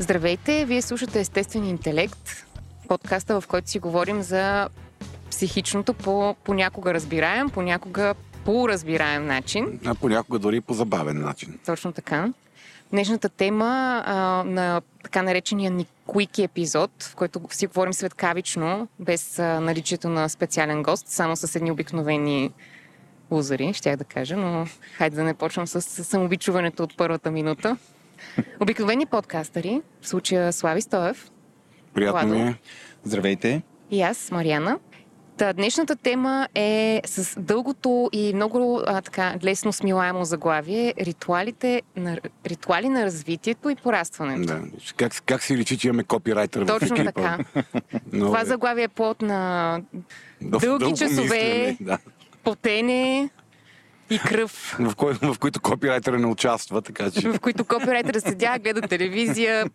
Здравейте, вие слушате Естествен интелект, подкаста, в който си говорим за психичното по понякога разбираем, понякога по-разбираем начин. А понякога дори по забавен начин. Точно така. Днешната тема а, на така наречения ни Quickie епизод, в който си говорим светкавично, без а, наличието на специален гост, само с едни обикновени лузари, щях да кажа, но хайде да не почвам с самобичуването от първата минута. Обикновени подкастъри, в случая Слави Стоев. Приятно ми е. Здравейте. И аз, Мариана. Та, днешната тема е с дългото и много а, така лесно смилаемо заглавие ритуалите на, ритуали на развитието и порастването. Да. Как, как си личи, че имаме копирайтер Точно в екипа? така. Но, Това заглавие е плод на дъл- дълги часове, мислене, да, потене и кръв, в, кой, в които копирайтера не участва, така че в които копирайтера седя, гледа телевизия,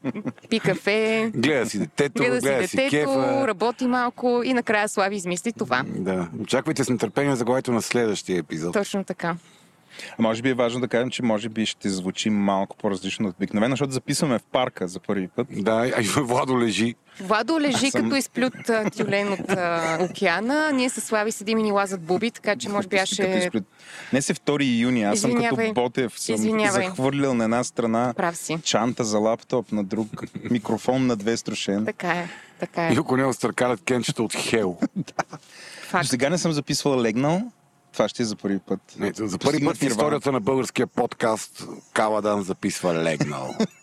пи кафе, гледа си детето, гледа гледа, си детето, кефа. работи малко и накрая Слави измисли това. Да. Очаквайте с нетърпение за на следващия епизод. Точно така. А може би е важно да кажем, че може би ще звучи малко по-различно от обикновено, защото записваме в парка за първи път. Да, а и Владо лежи. Владо лежи съм- като изплют тюлен от а, океана. Ние с Слави седим и ни лазат буби, така че може би аз ще... изпред- Днес е 2 юни, аз съм Извинявай. като Ботев, съм Извинявай. захвърлил на една страна Прав си. чанта за лаптоп, на друг микрофон на две струшен. Така е. Така е. И около него стъркалят кенчета от Хел. Факт. сега не съм записвал легнал, това ще е за първи път. Не, за първи път в историята на българския подкаст Каладан записва легнал.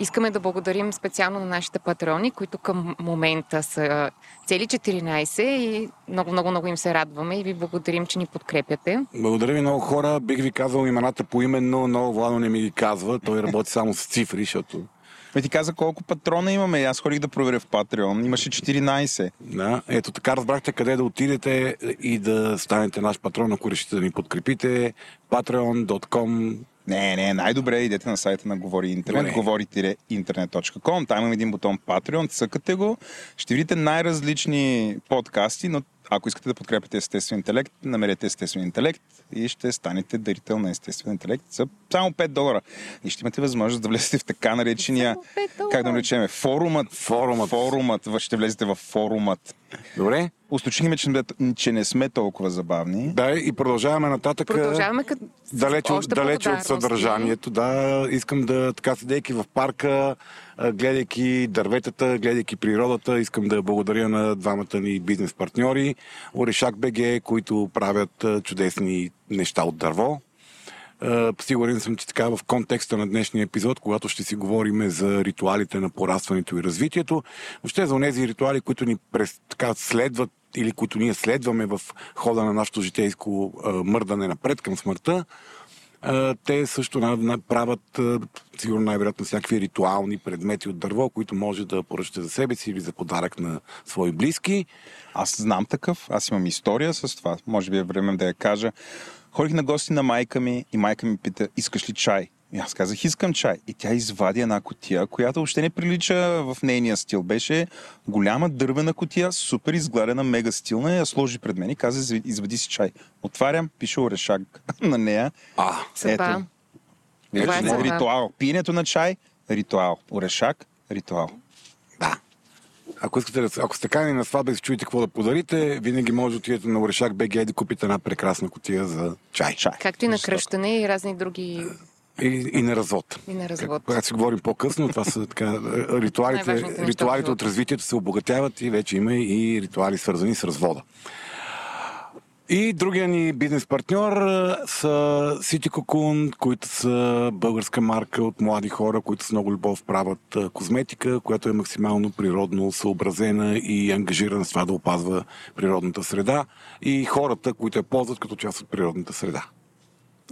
Искаме да благодарим специално на нашите патрони, които към момента са цели 14 и много, много, много им се радваме и ви благодарим, че ни подкрепяте. Благодаря ви много хора. Бих ви казал имената поименно, но Владо не ми ги казва. Той работи само с цифри, защото Ме ти каза колко патрона имаме. Аз ходих да проверя в Patreon. Имаше 14. Да, ето така разбрахте къде да отидете и да станете наш патрон, ако решите да ни подкрепите. patreon.com Не, не, най-добре идете на сайта на Говори Интернет, Добре. говори-интернет.com. Там има един бутон Patreon, цъкате го, ще видите най-различни подкасти, но ако искате да подкрепите естествен интелект, намерете естествен интелект и ще станете дарител на естествен интелект за само 5 долара. И ще имате възможност да влезете в така наречения, Само 5 долара. как да наречем, форумът. Форумът. Форумът. Ще влезете в форумът. Добре? Устойчихме, че, че не сме толкова забавни. Да, и продължаваме нататък. Продължаваме като Далеч, от, още далеч от съдържанието, да. Искам да, така седейки в парка, гледайки дърветата, гледайки природата, искам да благодаря на двамата ни бизнес партньори, Орешак БГ, които правят чудесни неща от дърво. Сигурен съм, че така в контекста на днешния епизод, когато ще си говорим за ритуалите на порастването и развитието, въобще за тези ритуали, които ни през, така следват или които ние следваме в хода на нашето житейско мърдане напред към смъртта, те също на, на, правят а, сигурно най-вероятно всякакви ритуални предмети от дърво, които може да поръчате за себе си или за подарък на свои близки. Аз знам такъв, аз имам история с това. Може би е време да я кажа. Ходих на гости на майка ми и майка ми пита, искаш ли чай? И аз казах, искам чай. И тя извади една котия, която въобще не прилича в нейния стил. Беше голяма дървена котия, супер изгладена, мега стилна. и Я сложи пред мен и каза, «Изв- извади си чай. Отварям, пише орешак на нея. А. Ето, Това е не, съдба. ритуал. Пиенето на чай, ритуал. Орешак, ритуал. да. Ако искате, да- ако сте канени на сватба и се чуете какво да подарите, винаги може да отидете на Орешак БГ и да купите една прекрасна котия за чай. Чай. Както и на кръщане и разни други И, и на развод. и на развод. Когато си говорим по-късно, това са така, ритуалите, неща ритуалите в от развитието се обогатяват и вече има и ритуали свързани с развода. И другия ни бизнес партньор а, са City Cocoon, които са българска марка от млади хора, които с много любов правят а, козметика, която е максимално природно съобразена и ангажирана с това да опазва природната среда и хората, които я ползват като част от природната среда.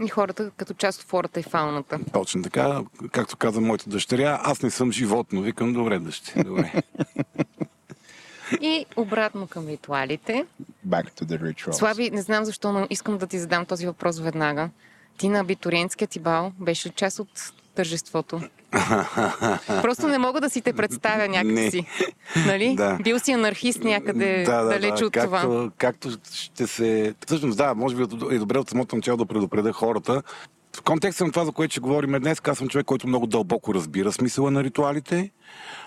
И хората като част от флората и фауната. Точно така, както каза моята дъщеря, аз не съм животно. Викам, добре, дъще. Добре. И обратно към ритуалите. Back to the rituals. Слави, не знам защо, но искам да ти задам този въпрос веднага. Ти на абитуриентския ти бал беше част от тържеството? Просто не мога да си те представя някакси. Нали? Да. Бил си анархист някъде да, да, далеч да, от както, това. Както ще се... Всъщност, да, може би е добре от самото начало да предупредя хората. В контекста на това, за което ще говорим днес, аз съм човек, който много дълбоко разбира смисъла на ритуалите,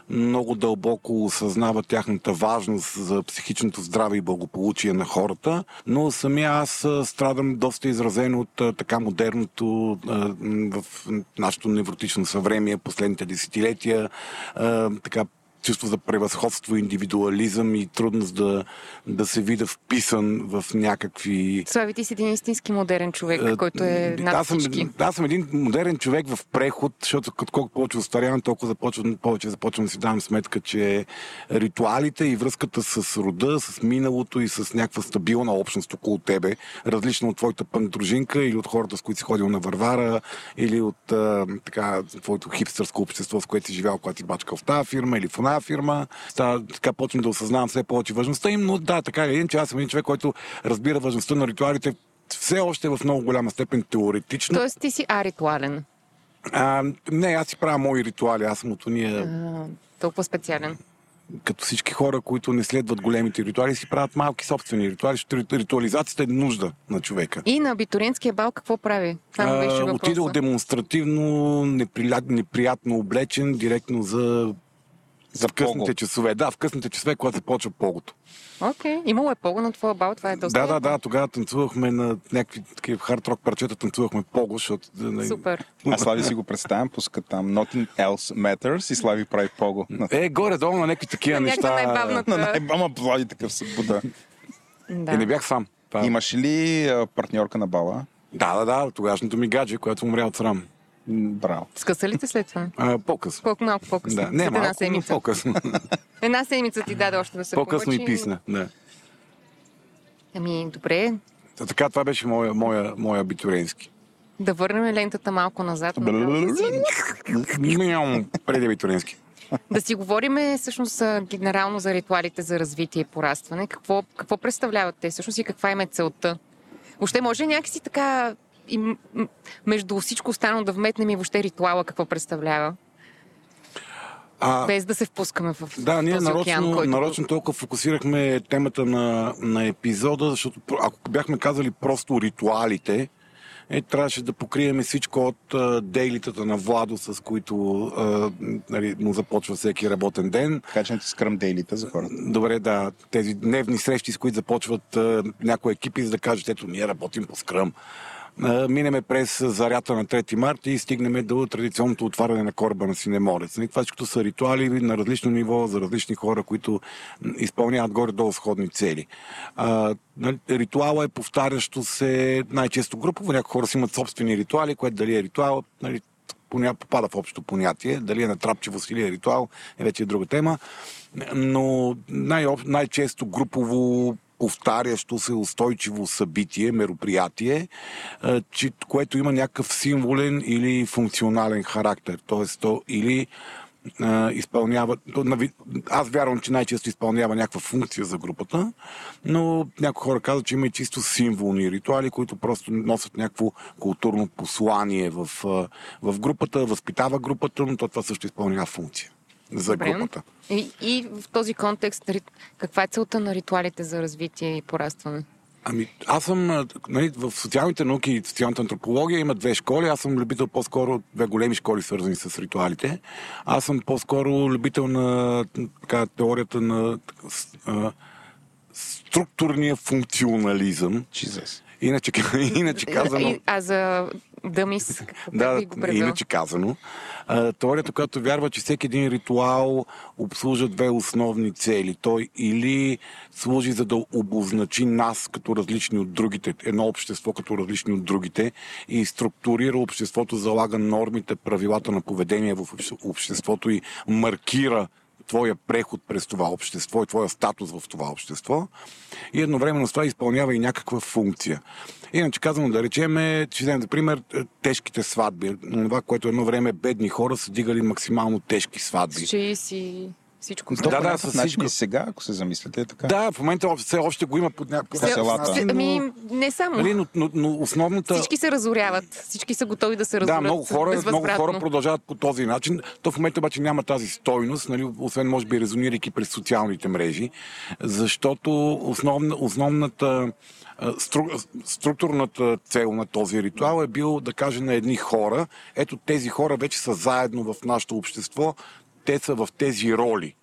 много дълбоко осъзнава тяхната важност за психичното здраве и благополучие на хората, но самия аз страдам доста изразено от така модерното в нашето невротично съвремие, последните десетилетия, така чувство за превъзходство, индивидуализъм и трудност да, да се видя вписан в някакви Слави, ти си един истински модерен човек, е, който е над аз съм, всички. аз съм един модерен човек в преход, защото като колко повече остарявам, толкова започвам, повече започвам да си давам сметка, че ритуалите и връзката с рода, с миналото и с някаква стабилна общност около тебе, различна от твоята пън дружинка или от хората, с които си ходил на Варвара, или от а, така, твоето хипстърско общество, с което си живял, когато си бачкал в тази фирма или в една фирма. Та, така почвам да осъзнавам все повече важността им, но да, така или иначе, аз съм един човек, който разбира важността на ритуалите все още в много голяма степен теоретично. Тоест ти си аритуален. А, не, аз си правя мои ритуали. Аз съм от уния, А, толкова специален. като всички хора, които не следват големите ритуали, си правят малки собствени ритуали, защото рит- ритуализацията е нужда на човека. И на абитуриентския бал какво прави? Ми беше въпроса. демонстративно, неприятно облечен, директно за, За в късните пого. часове. Да, в късните часове, когато започва погото. Окей. Имало е пога на твоя бал, това е доста. Да, да, да, тогава танцувахме на някакви такива хард-рок парчета, танцувахме пого, защото... да, Супер. Аз Слави си го представям, пуска там Nothing Else Matters и Слави прави пого. Е, горе-долу на някакви такива На неща. най-бавната. на най-бама Влади такъв се буда. Да. И не бях сам. Това... Имаш ли а, партньорка на бала? Да, да, да, тогашното ми гадже, което умря от срам. Браво. Скъса ли те след това? А, по-късно. Колко малко по-късно? Да, не След една малко, но седмица. по-късно. Една седмица ти даде още да се по-късно и помъчи. писна. Да. Ами, добре. Та Така, това беше моя, моя, моя абитуренски. Да върнем лентата малко назад. направо Да си, Нямам преди абитуренски. да си говорим всъщност а, генерално за ритуалите за развитие и порастване. Какво, какво представляват те всъщност и каква им е целта? Въобще може ли някакси така и, между всичко останало да вметнем и въобще ритуала какво представлява? А, Без да се впускаме в Да, ние този нарочно, океан, който... нарочно толкова фокусирахме темата на, на епизода, защото ако бяхме казали просто ритуалите, е, трябваше да покрием всичко от а, дейлитата на Владо, с които а, нали, му започва всеки работен ден. Така че скръм дейлите за хората. Добре, да, тези дневни срещи, с които започват а, някои екипи, за да кажат, ето, ние работим по скръм. Минеме през зарята на 3 марта и стигнем до традиционното отваряне на кораба на Синеморец. Нали, Това всичкото са ритуали на различно ниво за различни хора, които изпълняват горе-долу сходни цели. Нали, ритуала е повтарящо се най-често групово. Някои хора си имат собствени ритуали, което дали е ритуал, нали, попада в общото понятие. Дали е натрапчивост или е ритуал, е вече друга тема. Но най- най-често групово повтарящо се устойчиво събитие, мероприятие, а, че, което има някакъв символен или функционален характер. Тоест, то или а, изпълнява. Аз вярвам, че най-често изпълнява някаква функция за групата, но някои хора казват, че има и чисто символни ритуали, които просто носят някакво културно послание в, а, в групата, възпитава групата, но то това също изпълнява функция за Добре. групата. И, и в този контекст, каква е целта на ритуалите за развитие и порастване? Ами, аз съм а, нали, в социалните науки и социалната антропология има две школи. Аз съм любител по-скоро от две големи школи, свързани с ритуалите. Аз съм по-скоро любител на така, теорията на а, структурния функционализъм. Jesus. Иначе, иначе казано... А за Дъмис, Да, би го превел? иначе казано. А, теорията, която вярва, че всеки един ритуал обслужва две основни цели. Той или служи за да обозначи нас като различни от другите, едно общество като различни от другите и структурира обществото, залага нормите, правилата на поведение в обще- обществото и маркира твоя преход през това общество и твоя статус в това общество и едновременно с това изпълнява и някаква функция. Иначе казано, да речем, че вземем за пример тежките сватби. Това, което едно време бедни хора са дигали максимално тежки сватби. Ще си всичко. Да, да, да, с всичко. и сега, ако се замислите, е така. Да, в момента все още го има под някакъв... Все- селата. Се- Ами, не само. Нали, но, но, но основната... Всички се разоряват. Всички са готови да се разорят. Да, много хора, много хора продължават по този начин. То в момента обаче няма тази стойност, нали, освен може би резонирайки през социалните мрежи, защото основна, основната стру, структурната цел на този ритуал е бил да каже на едни хора, ето тези хора вече са заедно в нашето общество, те са в тези роли.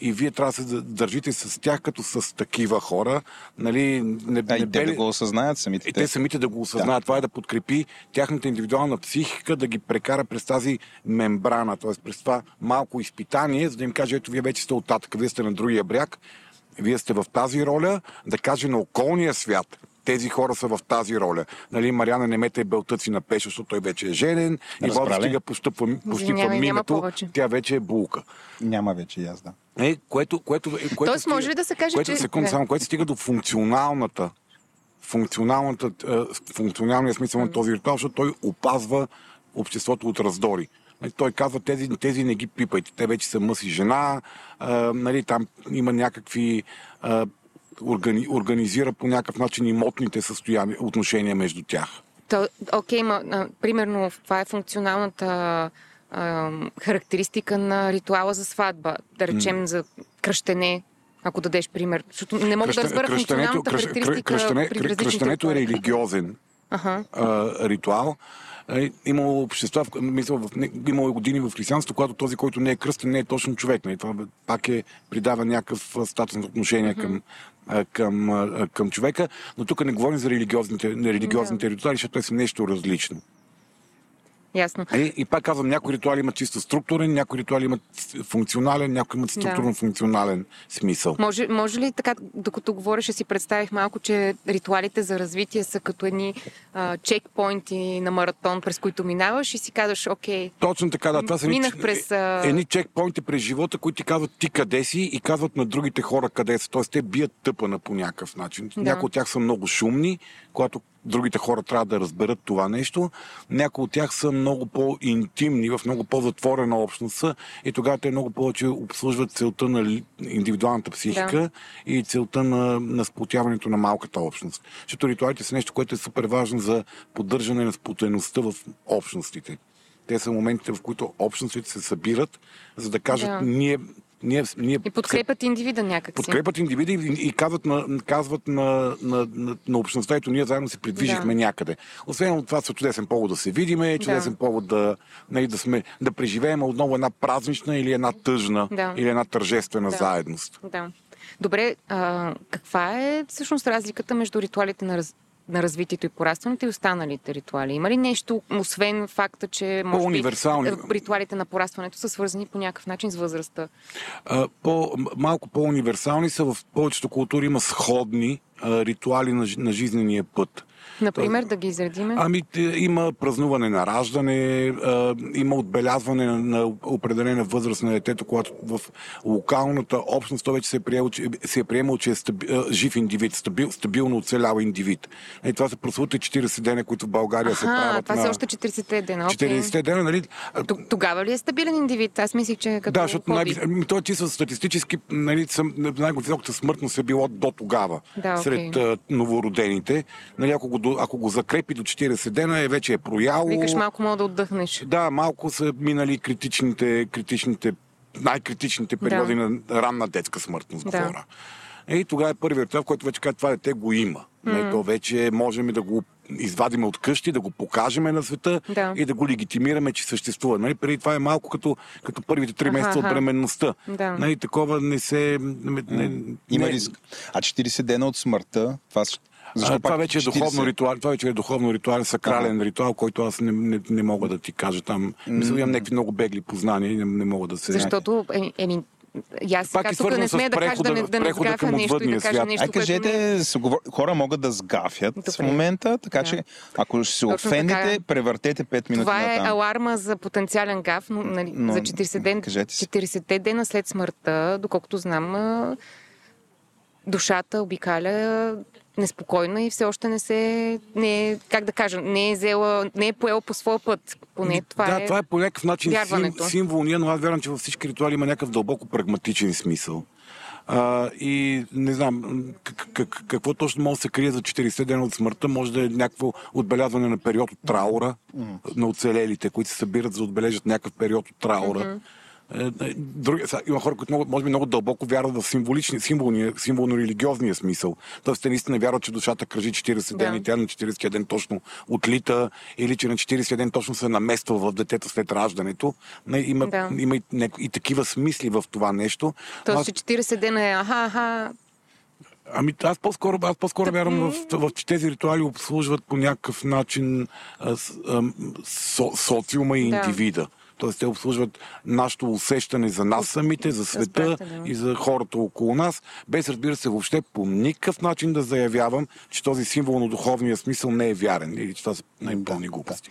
И вие трябва да се държите с тях като с такива хора. Нали, не, Да, не и те бе да го осъзнаят самите и те самите да го осъзнаят. Това е да подкрепи тяхната индивидуална психика, да ги прекара през тази мембрана, т.е. през това малко изпитание, за да им каже, ето вие вече сте оттатък, вие сте на другия бряг, вие сте в тази роля, да каже на околния свят, тези хора са в тази роля. Нали, Мариана не мете белтъци на пеша, защото той вече е женен. И. Владо стига постъпва, постъпва мимето, тя вече е булка. Няма вече и аз, да. Е, което, което, е, което Тоест, може ли да се каже, което, че- Секунда, Да. само, което стига до функционалната функционалната, е, функционалния смисъл на този ритуал, защото той опазва обществото от раздори. Нали, Той казва, тези, тези не ги пипайте, те вече са мъж и жена, а, нали, там има някакви... А, органи, организира по някакъв начин имотните състояния, отношения между тях. То, окей, ма, а, примерно, това е функционалната а, характеристика на ритуала за сватба. Да речем за кръщене, ако дадеш пример. Защото не мога да разбера функционалната кръщ- характеристика кръщане- при кръщането е религиозен Аха. а, ритуал. Е, Имало общества, в- мисля, в, не- имало години в християнството, когато този, който не е кръстен, не е точно човек. Нали? Това пак е, придава някакъв статус на отношение към, към, към човека. Но тук не говорим за религиозните, религиозните ритуали, защото те са нещо различно. Ясно. Е, и пак казвам, някои ритуали имат чисто структурен, някои ритуали имат функционален, някои имат структурно-функционален смисъл. Може, може ли така, докато говореше, си представих малко, че ритуалите за развитие са като едни а, чекпоинти на маратон, през които минаваш и си казваш, окей, Точно така, да. Това са едни, Минах през, а- едни чекпоинти през живота, които ти казват ти къде си и казват на другите хора къде са. Тоест те бият тъпана по някакъв начин. Да. Някои от тях са много шумни, когато другите хора трябва да разберат това нещо. Някои от тях са много по-интимни, в много по-затворена общност са и тогава те много повече обслужват целта на индивидуалната психика Да. и целта на, на сплотяването на малката общност. Защото ритуалите са нещо, което е супер важно за поддържане на сплотеността в общностите. Те са моментите, в които общностите се събират, за да кажат, Да. ние, ние, ние и подкрепят индивида някакси. подкрепят индивиди и, и казват, на, казват на, на, на, на общността, ето ние заедно се придвижихме Да. някъде. Освен това са чудесен повод да се видиме, чудесен Да. повод да, нали, да, сме, да преживеем отново една празнична или една тъжна Да. или една тържествена Да. заедност. Да. Добре, а, каква е всъщност разликата между ритуалите на, раз, на развитието и порастването и останалите ритуали? Има ли нещо, освен факта, че може би, По-универсални. ритуалите на порастването са свързани по някакъв начин с възрастта? А, по, малко по-универсални са в повечето култури има сходни а, ритуали на, на жизнения път. Например, да ги изредиме? Ами, има празнуване на раждане, има отбелязване на, на определена възраст на детето, когато в локалната общност той вече се е приемал, че, се е приемал, че е стаби, жив индивид, стабил, стабилно оцелял индивид. И това са прословутите 40 дена, които в България се Аха, правят това на са още 40-те дена. окей. 40 дена, нали? Тогава ли е стабилен индивид? Аз мислих, че като да, защото най- ами, той е чисто статистически, нали, най-високата смъртност е било до тогава Да, окей. сред новородените. Нали, ако, го, ако го закрепи до 40 дена, е, вече е прояло. Викаш малко мога да отдъхнеш. Да, малко са минали критичните, критичните най-критичните периоди Да. на ранна детска смъртност Да. говоря. И тогава е първият етап, в който вече казва, това дете го има. Mm. То вече можем да го извадим от къщи, да го покажем на света Да. и да го легитимираме, че съществува. Нали, преди това е малко като, като първите три Аха, месеца от бременността. Да. Нали, такова не се... Не, не, Има риск. А 40 дена от смъртта, това Защо а, това вече е 40? духовно ритуал, това вече е духовно ритуал, сакрален ритуал, който аз не, не, не мога да ти кажа там. Мисля, имам някакви много бегли познания и не, не мога да се... Защото, е, еми, И аз Пак е сега тук не смея да кажа да не, да не сгафя нещо и да кажа свят. нещо, Ай, кажете, говор- хора могат да сгафят в Добре. момента, така Да. че ако ще се офендите, така. превъртете 5 минути Това е натам. аларма за потенциален гаф, но, нали, Но, за 40 ден, кажете си. 40 дена след смъртта, доколкото знам, душата обикаля неспокойна и все още не се, не е, как да кажа, не е взела, не е поела по своя път. Поне това да, е... това е по някакъв начин сим, символ, ние, но аз вярвам, че във всички ритуали има някакъв дълбоко прагматичен смисъл. А, и не знам как, как, какво точно може да се крие за 40 дена от смъртта. Може да е някакво отбелязване на период от траура на оцелелите, които се събират за да отбележат някакъв период от траура. Е, Други, сега, има хора, които могат, може би много дълбоко вярват в символичния, символния, символно-религиозния смисъл. Тоест, те наистина вярват, че душата кръжи 40 Да. и тя на 40 ден точно отлита, или че на 40 ден точно се намества в детето след раждането. Не, Има, Да. има и, не, и такива смисли в това нещо. Тоест, аз- че 40 дена е аха, аха, Ами аз по-скоро, аз по-скоро вярвам в, в, че тези ритуали обслужват по някакъв начин а, а, со, социума и Да. индивида. Тоест те обслужват нашето усещане за нас самите, за света и за хората около нас, без разбира се въобще по никакъв начин да заявявам, че този символ на духовния смисъл не е вярен или че това са най-пълни глупости.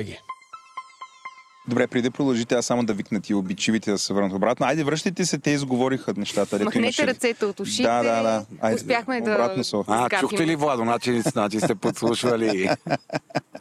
Добре, преди да продължите, аз само да викна ти обичивите да се върнат обратно. Айде, връщайте се, те изговориха нещата. махнете имаше. ръцете от ушите. Да, да, да. Айде, Успяхме да... обратно се. А, чухте ли, Владо? Значи, значи сте подслушвали.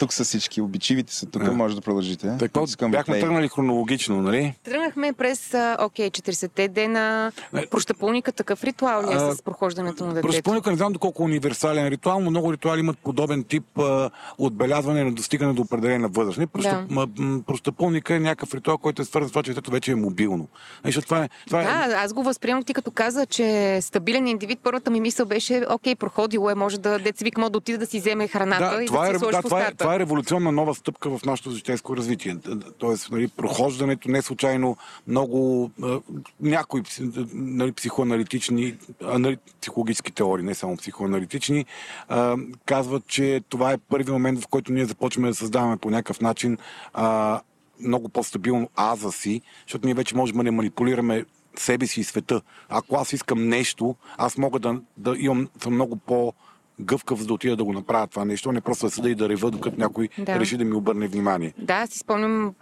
Тук са всички обичивите са тук, А. може да продължите. Така, бяхме плей. тръгнали хронологично, нали? Тръгнахме през, окей, 40-те дена. Не. Прощапулника такъв ритуал ли е с прохождането на детето? Проспълника не знам доколко е универсален ритуал, но много ритуали имат подобен тип а, отбелязване на достигане до определена възраст. Не, проща, Да. прощапълника е някакъв ритуал, който е свързан с това, че детето вече е мобилно. Защото това е, това е, Да, аз го възприемах ти като каза, че стабилен индивид. Първата ми мисъл беше, окей, проходило е, може да деца вик, може да отиде да си вземе храната да, и това, да е, си сложи да, в това, е, устата. Това е революционна нова стъпка в нашето житейско развитие. Тоест, нали, прохождането не случайно много някои нали, психоаналитични, анали, психологически теории, не само психоаналитични, казват, че това е първи момент, в който ние започваме да създаваме по някакъв начин много по-стабилно аза си, защото ние вече можем да не манипулираме себе си и света. Ако аз искам нещо, аз мога да, да имам съм много по гъвкав, за да отида да го направя това нещо, а не просто да седа и да рева, докато някой Да. реши да ми обърне внимание. Да, си спомням,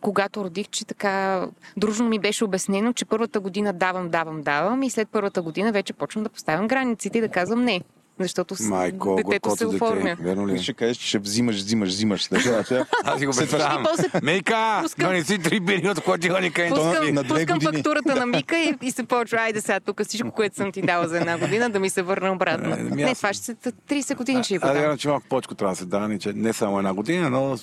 когато родих, че така дружно ми беше обяснено, че първата година давам, давам, давам и след първата година вече почвам да поставям границите и да казвам не. Защото Майко, детето се оформя. дете. Верно ли? Ще кажеш, че ще взимаш, взимаш, взимаш. Да, Аз си го представям. Мейка, пускам- донеси три бини от хладилника. и Пускам, на две пускам фактурата на Мика и, и се почва, айде сега тук всичко, което съм ти дала за една година, да ми се върне обратно. Е, ми не, аз- това ще са 30 години, ще го Аз дам. вярвам, че малко повече трябва да се дава, не, не само една година, но...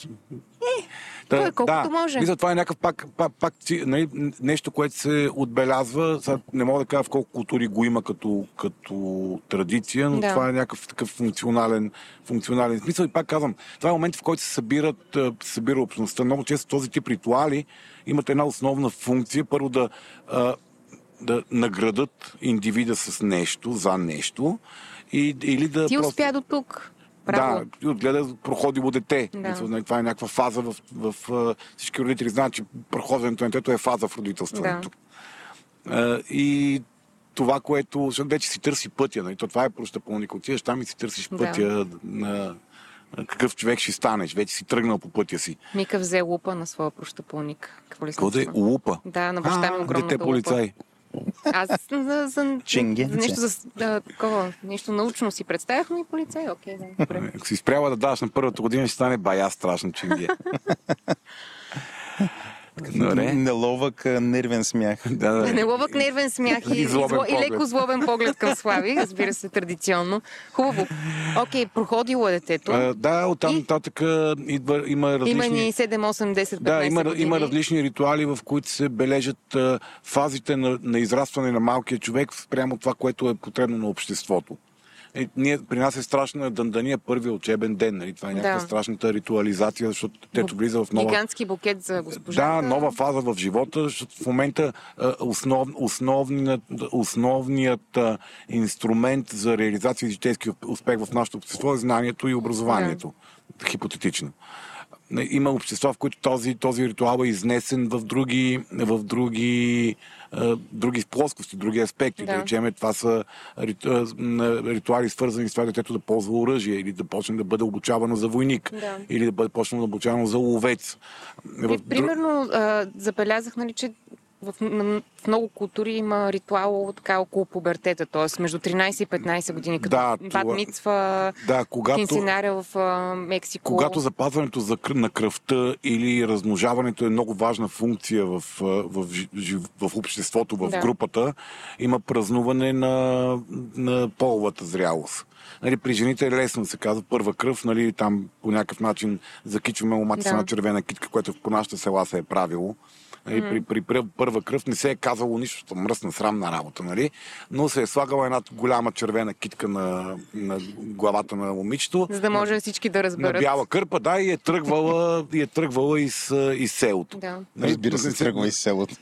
Та, кой колкото може. Мисля, това е някакъв пак, пак, пак нали, нещо, което се отбелязва. Сега не мога да кажа в колко култури го има като, като традиция, но Да. това е някакъв такъв функционален, функционален смисъл. И пак казвам, това е момент, в който се събират, се събира общността. Много често този тип ритуали имат една основна функция. Първо да а, да наградат индивида с нещо, за нещо, и, или да Ти просто... успя до тук. Браво. Да, отгледа проходило дете. Да. Мисля, нали, Това е някаква фаза в, в, в всички родители знаят, че проходенето на детето е фаза в родителството. А, и това, което вече си търси пътя. Нали? То, това е прощапълник. Отиваш там и си търсиш Да. пътя на на какъв човек ще станеш. Вече си тръгнал по пътя си. Мика взе лупа на своя прощапълник. Какво ли Какво да е? Лупа. Да, на баща ми А, огромна Дете полицай. Аз за, за, Ченгенце. за нещо, за, да, такова, нещо научно си представях, но и полицай, окей, да, добре. Ако си спряла да даваш на първата година, ще стане бая страшно, че ги е. Добре. Неловък нервен смях. Да, да. Не ловък нервен смях и, И и, злобен зло, и поглед. леко злобен поглед към Слави, разбира се, традиционно. Хубаво. Окей, проходило е детето. А, да, оттам И? нататък идва, има различни... Има ни 7, 8, 10, 15 Да, има, години. има различни ритуали, в които се бележат а, фазите на, на израстване на малкия човек спрямо това, което е потребно на обществото. Е, ние, при нас е страшна дъндания първия учебен ден. Нали? Това е някаква Да. страшната ритуализация, защото тето влиза в нова... Гигантски букет за госпожа. Да, нова фаза в живота, защото в момента основ, основният, основният инструмент за реализация и житейски успех в нашето общество е знанието и образованието. Хипотетично. Има общества, в които този, този ритуал е изнесен в други, в други, а, други плоскости, други аспекти. Да. Да. речем, това са ритуали, свързани с това детето да ползва оръжие или да почне да бъде обучавано за войник, Да. или да бъде почне да обучавано за ловец. В При, дру- примерно, а, забелязах, нали, че в, на, в много култури има ритуал така около пубертета, т.е. между 13 и 15 години, като Да, бат мицва, Да, когато, в а, Мексико. когато запазването за, на кръвта или размножаването е много важна функция в, в, жи- в обществото, в Да. групата, има празнуване на, на половата зрялост. Нали, при жените е лесно се казва първа кръв, нали, там по някакъв начин закичваме момата Да. една червена китка, което по нашите села се е правило. Нали, при, при, при първа кръв не се е казало нищо мръсна, срамна работа, нали? но се е слагала една голяма червена китка на, на главата на момичето. За да може всички да На разберат. бяла кърпа, да, и е тръгвала, и е тръгвала из, из селото. Да. Нали, Разбира се, тръгва из селото.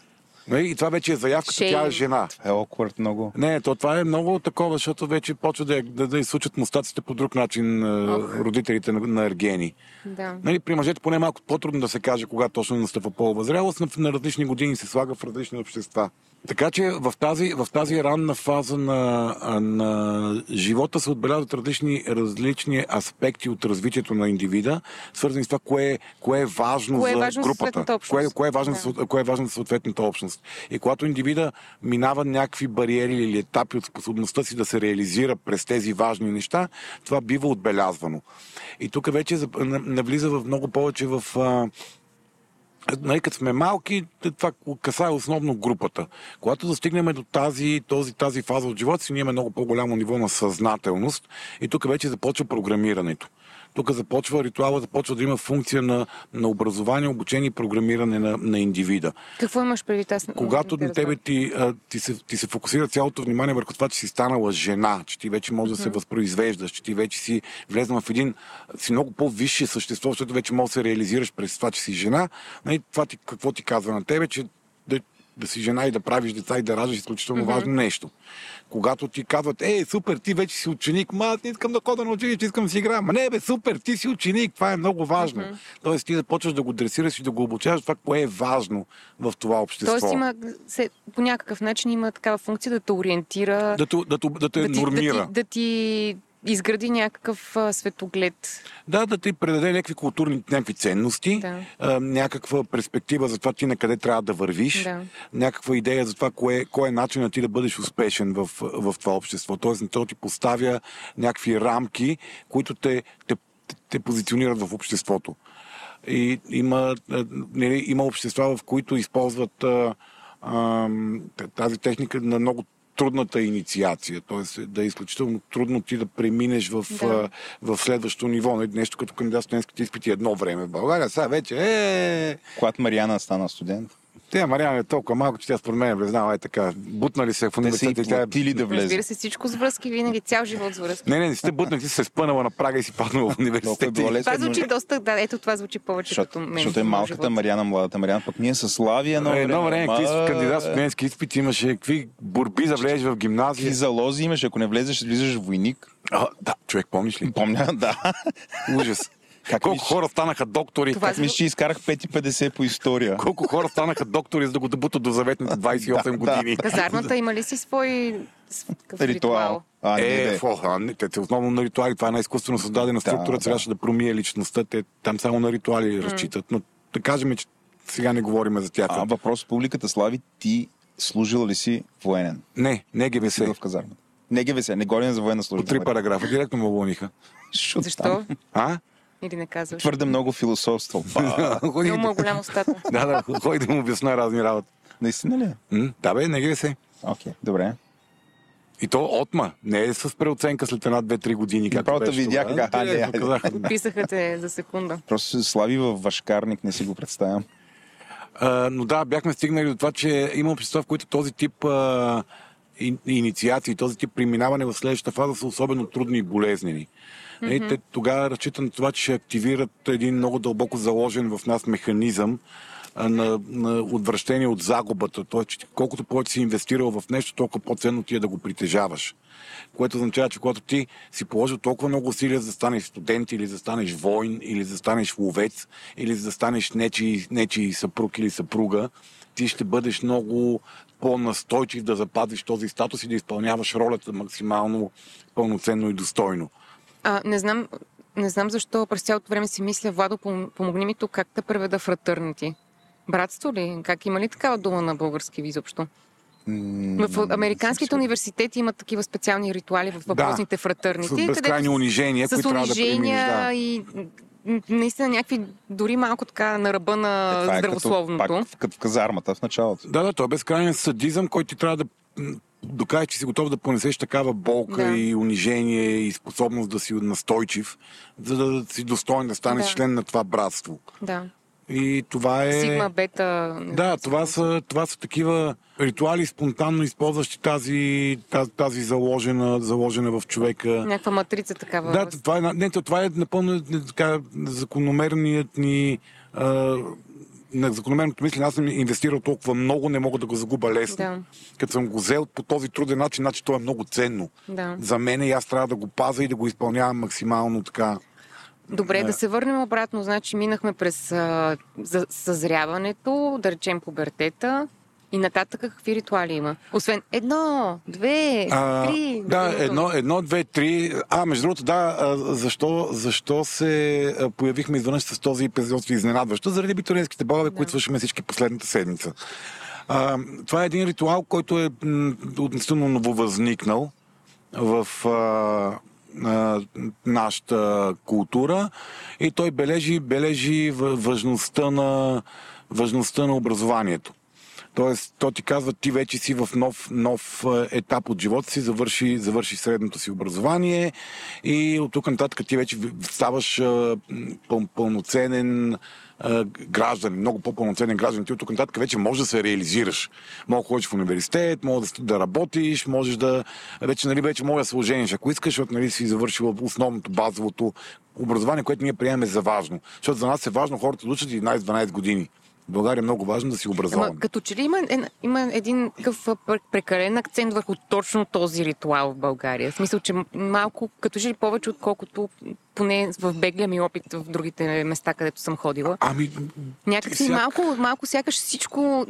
Нали, И това вече е заявката, тя е жена. Е awkward много. Не, то това е много такова, защото вече почва да, да, да изсучат мустаците по друг начин а, родителите на, на Ергени. Да. Нали, при мъжете поне малко по-трудно да се каже кога точно настъпва полова зрелост, на, на различни години се слага в различни общества. Така че в тази, в тази ранна фаза на, на живота се отбелязват различни, различни аспекти от развитието на индивида, свързани с това кое, кое е важно Кое е за важно групата, кое, кое, е важно, Да. кое е важно за съответната общност. И когато индивида минава някакви бариери или етапи от способността си да се реализира през тези важни неща, това бива отбелязвано. И тук вече навлиза в много повече в Нали, като сме малки, това касае основно групата. Когато достигнем до тази, този, тази фаза от живота си, ние имаме много по-голямо ниво на съзнателност и тук вече започва програмирането. Тук започва ритуала, започва да има функция на, на образование, обучение и програмиране на, на индивида. Какво имаш предвид? Аз Когато на тебе ти, ти, се, ти се фокусира цялото внимание върху това, че си станала жена, че ти вече можеш да се възпроизвеждаш, че ти вече си влезнала в един, си много по-висше същество, защото вече можеш да се реализираш през това, че си жена. Нали, това ти, какво ти казва на тебе, че да, да си жена и да правиш деца и да раждаш е изключително важно нещо. Когато ти казват, ей, супер, ти вече си ученик, ма аз не искам да хода на училище, искам да си играя. Ма не, бе, супер, ти си ученик, това е много важно. Тоест ти започваш да го дресираш и да го обучаваш това, кое е важно в това общество. Тоест има, се, по някакъв начин има такава функция да те ориентира, да, те- да, те- да те да, ти, да, нормира. ти, да ти изгради някакъв а, светоглед. Да, да ти предаде някакви културни някакви ценности, Да. а, някаква перспектива за това ти на къде трябва да вървиш, Да. някаква идея за това кое, кой е начинът ти да бъдеш успешен в, в това общество. Тоест, то ти поставя някакви рамки, които те, те, те, те позиционират в обществото. И има, нали, има общества, в които използват а, а, тази техника на много трудната инициация, т.е. да е изключително трудно ти да преминеш в, Да. в следващото ниво. Нещо като кандидат студентските изпити едно време в България. Сега вече е... Когато Мариана стана студент, Тя Мариана е толкова малко, че тя според мен е влезнала е така. Бутнали се в те университета. и тя е- платили да влезе. Разбира се, всичко с връзки, винаги цял живот с връзки. Не, не, не сте бутнали, ти си се спънала на прага и си паднала в е университета. лесно. Това звучи доста, да, ето това звучи повече като Защото, мен. защото е малката Мариана, младата Мариана, пък ние с Славия едно Е, време. Едно време, какви с кандидат студентски изпити имаше, какви борби да влезеш в Какви гимназия. залози имаш, ако не влезеш, влизаш в войник. А, да, човек, помниш ли? Помня, да. Ужас. Как Колко мислиш? хора станаха доктори? Това Как мисля, че изкарах 5,50 по история. Колко хора станаха доктори, за да го дебутат до заветните 28 Да, години? Казармата има ли си свой Ритуал. ритуал? А, не, Е, фо, а, не, те, те основно на ритуали. Това е една изкуствено създадена структура, да. трябваше да промие личността. Те там само на ритуали разчитат. Но да кажем, че сега не говорим за тях. А, въпрос публиката, Слави, ти служил ли си военен? Не, не ГВС. В казармата. Не ГВС, не говорим за военна служба. По три параграфа. Директно ме уволниха. Защо? А? Или не казваш? Твърде много философство. Ба, Ходи, Много му е голям устата. да, да, ходи да му обясна разни работи. Наистина ли? М, Да бе, не ги се. Окей, добре. И то отма, не е с преоценка след една, две, три години. както беше видях, казаха, Писаха те за секунда. Просто се слави във вашкарник, не си го представям. А, но да, бяхме стигнали до това, че има общества, в които този тип а, и, инициации, този тип преминаване в следващата фаза са особено трудни и болезнени. Mm-hmm. Те тогава разчитат на това, че ще активират един много дълбоко заложен в нас механизъм на, на отвращение от загубата. Тоест, че колкото повече си инвестирал в нещо, толкова по-ценно ти е да го притежаваш. Което означава, че когато ти си положил толкова много усилия за да станеш студент или за да станеш войн, или за да станеш ловец, или за да станеш нечи, нечи съпруг или съпруга, ти ще бъдеш много по-настойчив да запазиш този статус и да изпълняваш ролята максимално пълноценно и достойно. А, не знам, не знам защо през цялото време си мисля, Владо, пом- помогни ми тук как да преведа фратърнити. Братство ли? Как има ли такава дума на български изобщо? В американските университети имат такива специални ритуали в въпросните фратърнити. С безкрайни унижения, с които трябва да унижения Да. и наистина някакви дори малко така на ръба на Това е като, здравословното. пак, в- като в казармата в началото. Да, да, то е безкрайен садизъм, който ти трябва да докажеш, че си готов да понесеш такава болка Да. и унижение и способност да си настойчив, за да си достоен да станеш Да. член на това братство. Да. И това е... Сигма, бета. Да, това са, това са такива ритуали, спонтанно използващи тази, тази, тази заложена, заложена в човека. Някаква матрица такава. Да, това е, не, то- това е напълно не, така, закономерният ни а, на закономерното мислене. Аз съм инвестирал толкова много, не мога да го загуба лесно. Да. Като съм го взел по този труден начин, значи то е много ценно. Да. За мен и аз трябва да го паза и да го изпълнявам максимално така. Добре, да се върнем обратно. Значи минахме през а, за, съзряването, да речем пубертета. И нататък какви ритуали има? Освен едно, две, А, три. да, едно, едно, две, три. А, между другото, да, защо, защо се появихме изведнъж с този епизод изненадващо? Заради битуринските богове, Да. които свършиме всички последната седмица. А, това е един ритуал, който е относително нововъзникнал в а, а, нашата култура и той бележи, бележи важността на, важността на образованието. Тоест, то ти казва, ти вече си в нов, нов е, етап от живота си, завърши, завърши средното си образование и от тук нататък ти вече ставаш а, пъл, пълноценен а, граждан, много по-пълноценен граждан. Ти от тук нататък вече можеш да се реализираш. Мога да ходиш в университет, мога да, да работиш, можеш да... Вече, нали, вече можеш да се ожениш, ако искаш, защото нали, си завършил основното, базовото образование, което ние приемаме за важно. Защото за нас е важно хората да учат 11-12 години. България е много важно да си образован. Ама като че ли има, е, има един такъв прекален акцент върху точно този ритуал в България? В смисъл, че малко, като че ли повече, отколкото поне в беглия ми опит в другите места, където съм ходила. Ами, Някакси всяк- малко, малко сякаш всичко,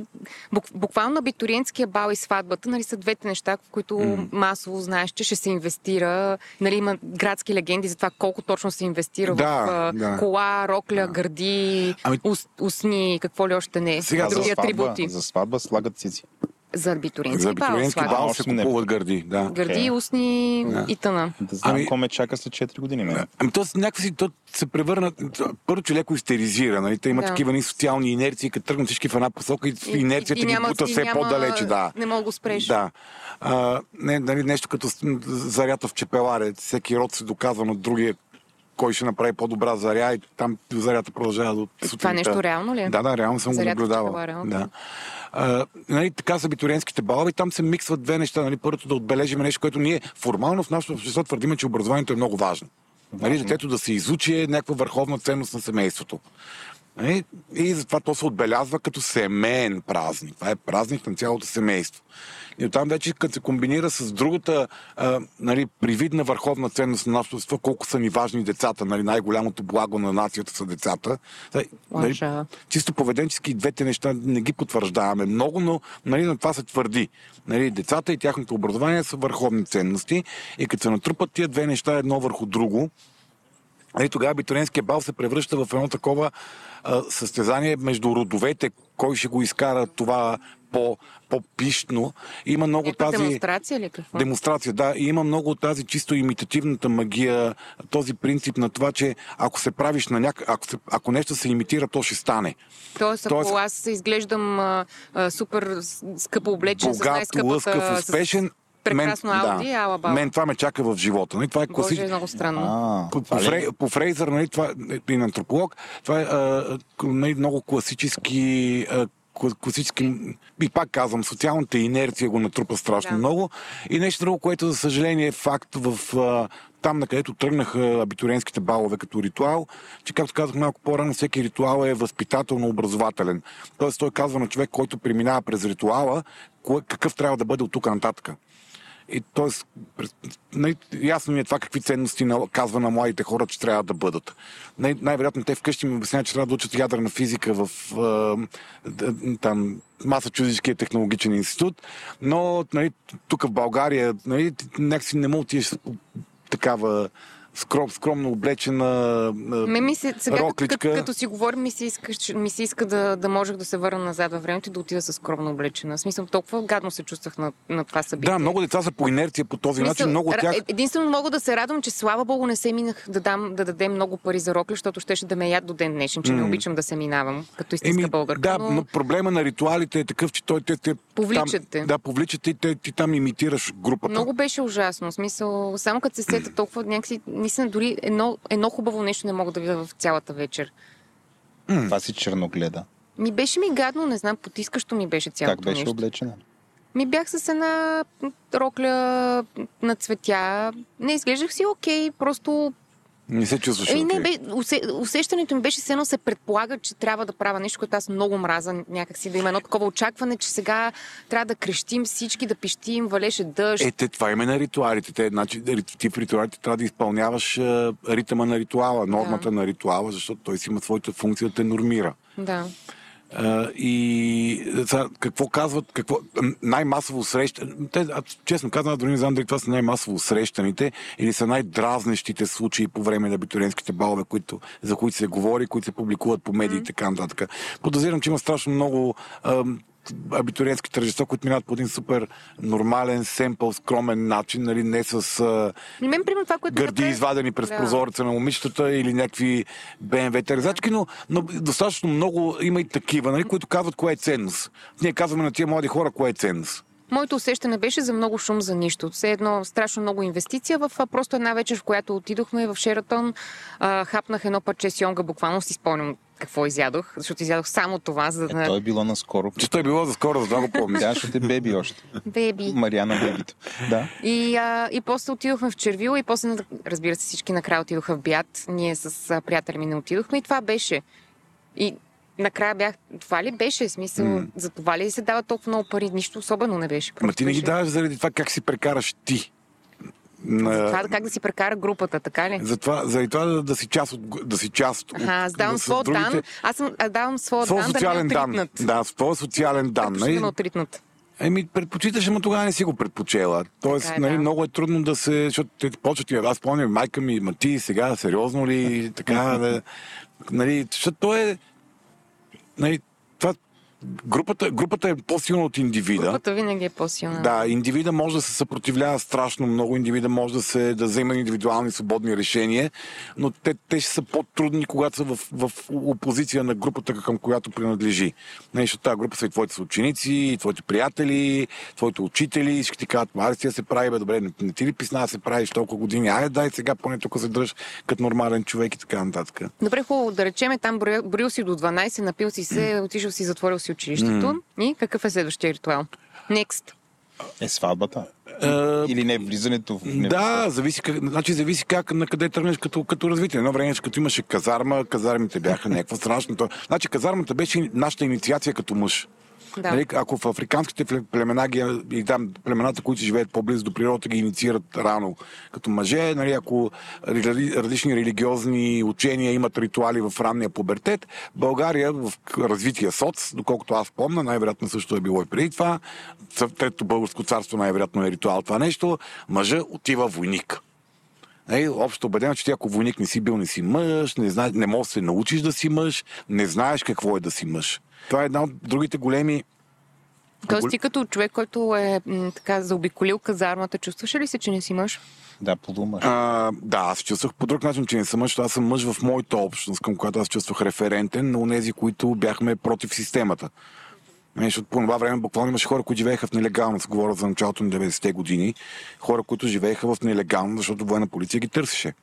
бук, буквално абитуриентския бал и сватбата, нали, са двете неща, в които mm. масово знаеш, че ще се инвестира. Нали, има градски легенди за това колко точно се инвестира Да, в а, да. кола, рокля, гърди, Ами- ус, устни, какво ли още не. Сега за сватба, атрибути. за сватба слагат цици. За абитуриентски за бал. абитуриентски слагат. бал А, се купуват гърди. Да. Гърди, Окей. устни и тъна. Да знам Ами- какво ме чака след 4 години. Не? Ами то някакси то се превърна, първо, че леко истеризира, нали? Те имат Да. такива ни социални инерции, като тръгнат всички в една посока и, И- инерцията и ги няма- бута и все няма- по-далече, да. не мога да го спреш. Да. А, не, нали, нещо като зарята в чепеларе, всеки род се доказва на другия кой ще направи по-добра заря и там зарята продължава до сутринта. Това нещо реално ли е? Да, да, реално съм Зарята в го наблюдавал. Да. А, нали, така са абитуриентските балове, там се миксват две неща. Нали, първото да отбележим нещо, което ние формално в нашото общество твърдиме, че образованието е много важно. Нали, детето да се изучи е някаква върховна ценност на семейството. Нали, И затова то се отбелязва като семейен празник. Това е празник на цялото семейство. И оттам вече, като се комбинира с другата а, нали, привидна върховна ценност на нашето общество, колко са ни важни децата, нали, най-голямото благо на нацията са децата. Нали, чисто поведенчески двете неща не ги потвърждаваме много, но нали, на това се твърди. Нали, децата и тяхното образование са върховни ценности и като се натрупат тия две неща едно върху друго, Нали, тогава абитуренския бал се превръща в едно такова а, състезание между родовете, кой ще го изкара това по, по-пищно. Има много Някаква тази... демонстрация ли какво? Демонстрация, да. И има много тази чисто имитативната магия, този принцип на това, че ако се правиш на няк... ако, се... ако нещо се имитира, то ще стане. Тоест, ако Тоест- аз изглеждам а, а, супер с- скъпо облечен с Богат, най-скъпата... лъскав, успешен. Прекрасно Ауди, ала баба. мен това ме чака в живота. Нали? Това е Боже, класически. много странно. А, По, по? Фрей, по Фрейзър, нали, това е и на антрополог, това е а, нали, много класически а, кла- класически, и пак казвам, социалната инерция го натрупа страшно Да. много. И нещо друго, което за съжаление е факт в а, там, на където тръгнаха абитуренските балове като ритуал, че, както казах малко по-рано, всеки ритуал е възпитателно-образователен. Тоест той казва на човек, който преминава през ритуала, какъв трябва да бъде от тук нататък. И т.е. Най- ясно ми е това какви ценности казва на младите хора, че трябва да бъдат. Най- най-вероятно те вкъщи ми обясняват, че трябва да учат ядрена физика в д- там, Масачузетския технологичен институт, но нали, тук в България нали, някакси не му отидеш с такава скром, скромно облечена Ме ми се, сега, рокличка. като, като си говорим, ми се иска, ми се иска да, да можех да се върна назад във времето и да отида с скромно облечена. В смисъл, толкова гадно се чувствах на, на това събитие. Да, много деца са по инерция по този В начин. Много от тях... е- Единствено мога да се радвам, че слава богу не се минах да, дам, да дадем много пари за рокли, защото щеше да ме яд до ден днешен, че не М. обичам да се минавам като истинска българка. да, но... но проблема на ритуалите е такъв, че той те, те Повличат те. Там, да, повличат и те, ти там имитираш групата. Много беше ужасно. В смисъл, само като се сета толкова някакси, наистина дори едно, едно хубаво нещо не мога да видя в цялата вечер. Това си черногледа. Ми беше ми гадно, не знам, потискащо ми беше цялото Как беше нещо. облечена? Ми бях с една рокля на цветя. Не, изглеждах си окей, просто... Не се чувстваш Еми, не, бе, усе, усещането ми беше все едно се предполага, че трябва да правя нещо, което аз много мраза някакси, да има едно такова очакване, че сега трябва да крещим всички, да пищим, валеше дъжд. Е, те, това има на ритуалите. Те, значи, ти в ритуалите трябва да изпълняваш ритъма на ритуала, нормата на ритуала, защото той си има своята функция да те нормира. Да. А, и сега, какво казват, какво, най-масово среща... Те, честно казвам, аз дори не знам дали това са най-масово срещаните или са най-дразнещите случаи по време на абитуриентските балове, които, за които се говори, които се публикуват по медии и така нататък. Подозирам, че има страшно много ам, абитуриентски тържества, които минават по един супер нормален, семпъл, скромен начин, нали, не с а, мен, примерно, това, което гърди направи- извадени през Да. прозореца на момичетата или някакви БМВ терезачки, но, но достатъчно много има и такива, нали, които казват кое е ценност. Ние казваме на тия млади хора кое е ценност. Моето усещане беше за много шум за нищо. Все едно страшно много инвестиция в просто една вечер, в която отидохме в Шератон, хапнах едно парче сьонга, буквално си спомням какво изядох, защото изядох само това, за Е, да... то е било наскоро. Че той е било за скоро, за да го помня. Да, защото е беби още. Беби. Мариана бебито. Да. И, а, и после отидохме в Червила и после, разбира се, всички накрая отидоха в Бят. Ние с а, приятели ми не отидохме и това беше. И накрая бях, това ли беше? Смисъл, М. за това ли се дава толкова много пари? Нищо особено не беше. Ма ти не ги даваш заради това как си прекараш ти. За това как да си прекара групата, така ли? За това, заради това да, да си част от... Да си част от Аха, аз давам да своя другите- дан. Аз съм, аз давам своя Своя дан да не социален е дан. Да, своя социален дан. Нали? да ме отритнат. Еми, предпочиташ, ама тогава не си го предпочела. Тоест, Така е, нали, да. много е трудно да се... Защото те почват и аз помня майка ми, ма ти сега сериозно ли, така, да, нали, защото то е... Нали, групата, групата е по-силна от индивида. Групата винаги е по-силна. Да, индивида може да се съпротивлява страшно много, индивида може да, се, да взема индивидуални свободни решения, но те, те ще са по-трудни, когато са в, в опозиция на групата, към която принадлежи. Нали, защото тази група са и твоите съученици, и твоите приятели, твоите учители, и ще ти кажат, аре си да се прави, бе, добре, не, не ти ли писна се правиш толкова години, айде дай сега поне тук се дръж като нормален човек и така нататък. Добре, хубаво, да речеме, там броил си до 12, напил си се, отишъл си, затворил си училището. И какъв е следващия ритуал? Next. Е сватбата. Е, Или не, влизането в Да, зависи как, значи зависи как, на къде тръгнеш като, като развитие. Едно време, като имаше казарма, казармите бяха някакво страшно. То- Значи казармата беше нашата инициация като мъж. Да. Нали, ако в африканските пле- племена, ги, и там племената, които живеят по-близо до природата, ги инициират рано като мъже, нали, ако различни религиозни учения имат ритуали в ранния пубертет, България в развития соц, доколкото аз помня, най-вероятно също е било и преди това, в Третото българско царство най-вероятно е ритуал това нещо, мъжа отива войник. Е, общо убедено, че ти ако войник не си бил, не си мъж, не, знае, не можеш да се научиш да си мъж, не знаеш какво е да си мъж. Това е една от другите големи Тоест ти като човек, който е м, така заобиколил казармата, чувстваш ли се, че не си мъж? Да, подумаш. А, да, аз чувствах по друг начин, че не съм мъж. Аз съм мъж в моята общност, към която аз чувствах референтен на тези, които бяхме против системата. Не, Защото по това време буквално имаше хора, които живееха в нелегалност. Говоря за началото на 90-те години. Хора, които живееха в нелегално, защото военна полиция ги търсеше.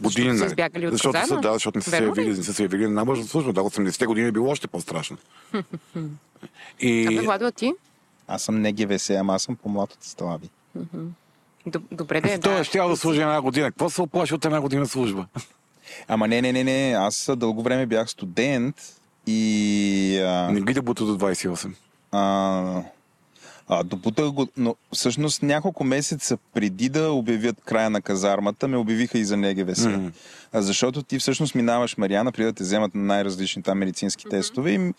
Години са наред. избягали от защото са, да, защото не са се явили, не са се явили на набързна служба. Да, 80-те години е било още по-страшно. И... Абе, Владо, ти? Аз съм не ГВС, ама аз съм по-млад от. Доб- Добре да е, Той да. ще да служи една година. Какво се оплаши от една година служба? Ама не, не, не, не. Аз дълго време бях студент и... А, Не ги да бута до 28. а, а, допутах го, но всъщност няколко месеца преди да обявят края на казармата, ме обявиха и за НГВС. А, Защото ти всъщност минаваш, Мариана, преди да те вземат на най-различни там медицински тестове и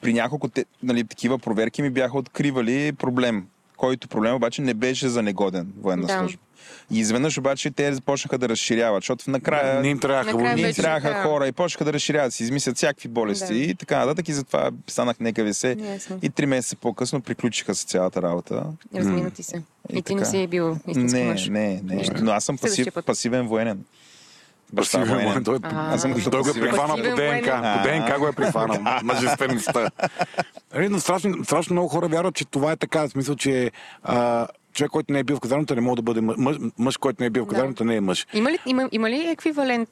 при няколко те, нали, такива проверки ми бяха откривали проблем, който проблем обаче не беше за негоден военна Да. служба. И изведнъж обаче те започнаха да разширяват, защото накрая Не им трябваха Накрая не вече, трябваха да. хора и почнаха да разширяват, си измислят всякакви болести Да. и така нататък. И затова станах НКВС. Ясно. И три месеца по-късно приключиха с цялата работа. Размина ти се. И И ти не си бил истински Не, мъж. не, не. Нищо. Но аз съм пасив, пасивен военен. Баща Пасивен военен. Той, А. Аз съм той го е прихванал по ДНК. По ДНК го е прихванал. Мъжествеността. Но страшно, страшно много хора вярват, че това е така. В смисъл, че а, човек, който не е бил в казармата, не може да бъде мъж. Мъж, който не е бил в Да. казармата, не е мъж. Има ли, има, има ли еквивалент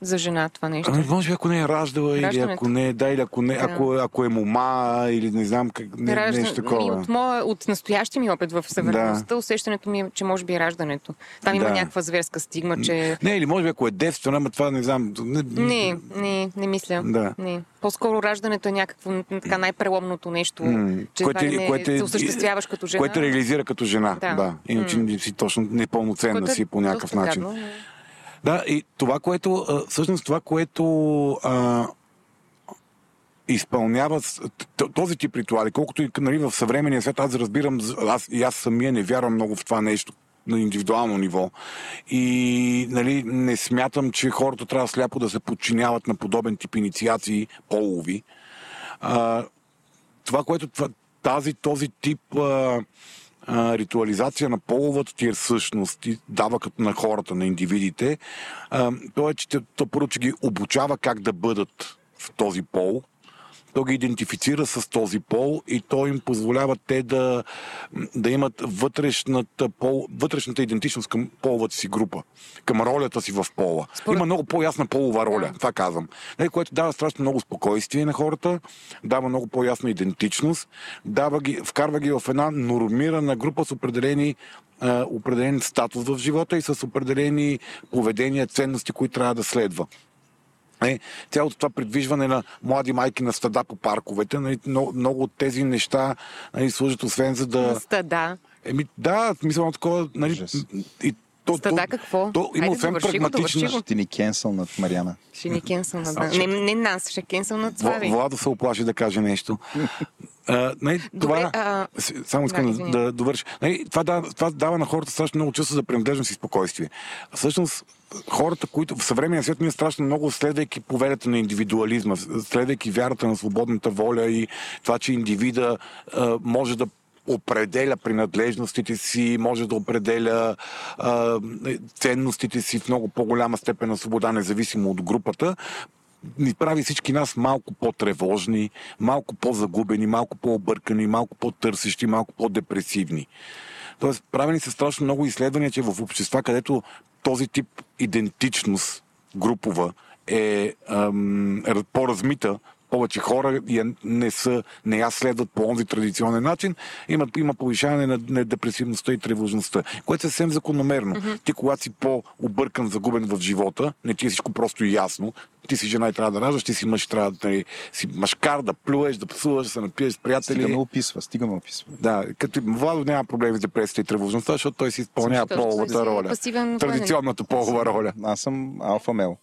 за жена това нещо? Ами, може би ако не е раждала, или Раждането. ако не е, да, или ако, не, Да. ако, ако е мома, или не знам как, не, Ражда- нещо Ми, такова. от, моя, от настоящия ми опит в съвременността, усещането ми е, че може би е раждането. Там има Да. някаква зверска стигма, че... Не, или може би ако е девствена, ама това не знам. Не, Не, не, не мисля. Да. Не. По-скоро раждането е някакво така най-преломното нещо, М, че което което, е- не което е- се осъществяваш като жена. Което реализира като жена. Да. Да. да. Иначе М. си точно непълноценна Което е си по някакъв начин. гадно. Да, и това, което, всъщност това, което а, изпълнява този тип ритуали, колкото и нали, в съвременния свят, аз разбирам, аз, и аз самия не вярвам много в това нещо на индивидуално ниво. И нали, не смятам, че хората трябва сляпо да се подчиняват на подобен тип инициации полови. А, това, което това, тази, този тип а, ритуализация на половата ти е същност. И дава като на хората, на индивидите, а, то е, че те- то първо, че ги обучава как да бъдат в този пол, то ги идентифицира с този пол и то им позволява те да, да имат вътрешната, пол, вътрешната идентичност към половата си група, към ролята си в пола. Според- Има много по-ясна полова роля, това казвам. Нали, което дава страшно много спокойствие на хората, дава много по-ясна идентичност, дава ги, вкарва ги в една нормирана група с определени определен статус в живота и с определени поведения, ценности, които трябва да следва. Е, цялото това придвижване на млади майки на стада по парковете, нали, много, много от тези неща нали, служат освен за да... На стада. Еми, да, смисъл на такова, нали, и то, Стада то, какво? То има Айде, освен довърши прагматична... Ще ни кенсълнат, Мариана. Ще ни кенсълнат. Да. Не, не нас, ще кенсълнат Вла- Слави. Владо се оплаши да каже нещо. А, Добре, това, а, с- Само искам да, да, да довърша. Нали, това, дава, това дава на хората страшно много чувство за принадлежност и спокойствие. Всъщност, хората, които в съвременния свят ние страшно много, следвайки повелята на индивидуализма, следвайки вярата на свободната воля и това, че индивида а, може да определя принадлежностите си, може да определя а, ценностите си в много по-голяма степен на свобода, независимо от групата, ни прави всички нас малко по-тревожни, малко по-загубени, малко по-объркани, малко по-търсещи, малко по-депресивни. Тоест, правени са страшно много изследвания, че в общества, където този тип идентичност групова е ам, по-размита, повече хора я не, са, не я следват по онзи традиционен начин, има, има повишаване на, на депресивността и тревожността, което е съвсем закономерно. Mm-hmm. Ти, когато си по-объркан, загубен в живота, не ти е всичко просто и ясно, ти си жена и трябва да раждаш, ти си мъж, трябва да си машкар, да плюеш, да псуваш, да се напиеш с приятели. Стига ме описва, стига ме описва. Да, като Владо няма проблеми с депресията и тревожността, защото той си изпълнява половата е роля. Традиционната полова роля. Аз съм алфа мел.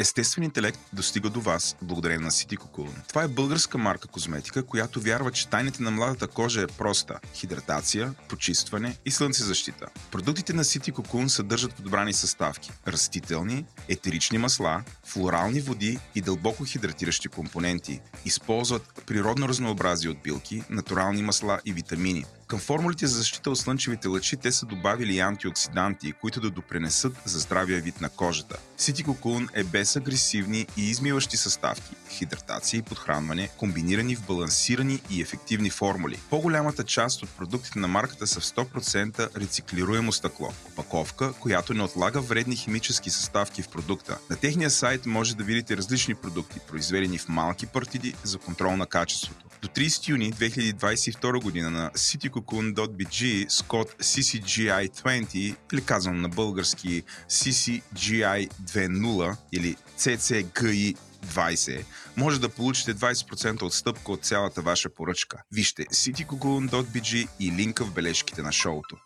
Естествен интелект достига до вас благодарение на City Cocoon. Това е българска марка козметика, която вярва, че тайните на младата кожа е проста – хидратация, почистване и слънцезащита. Продуктите на City Cocoon съдържат подбрани съставки – растителни, етерични масла, флорални води и дълбоко хидратиращи компоненти. Използват природно разнообразие от билки, натурални масла и витамини – към формулите за защита от слънчевите лъчи те са добавили антиоксиданти, които да допренесат за здравия вид на кожата. City Cocoon е без агресивни и измиващи съставки, хидратация и подхранване, комбинирани в балансирани и ефективни формули. По-голямата част от продуктите на марката са в 100% рециклируемо стъкло. Опаковка, която не отлага вредни химически съставки в продукта. На техния сайт може да видите различни продукти, произведени в малки партиди за контрол на качеството. До 30 юни 2022 година на citycocoon.bg с код CCGI20 или казвам на български CCGI20 или CCGI20 може да получите 20% отстъпка от цялата ваша поръчка. Вижте citycocoon.bg и линка в бележките на шоуто.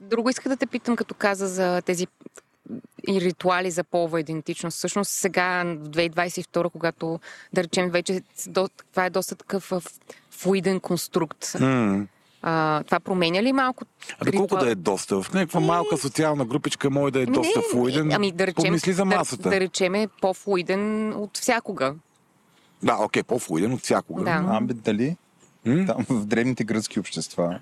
Друго иска да те питам, като каза за тези и ритуали за полова идентичност. Всъщност сега, в 2022, когато, да речем, вече това е доста такъв флуиден конструкт. Mm. А, това променя ли малко? А доколко да е доста? В някаква не, малка социална групичка може да е доста не, флуиден. Ами да речем, Помисли за масата. Да, да речем е по-флуиден от всякога. Да, окей, по-флуиден от всякога. Да. Абе, дали? М? Там в древните гръцки общества.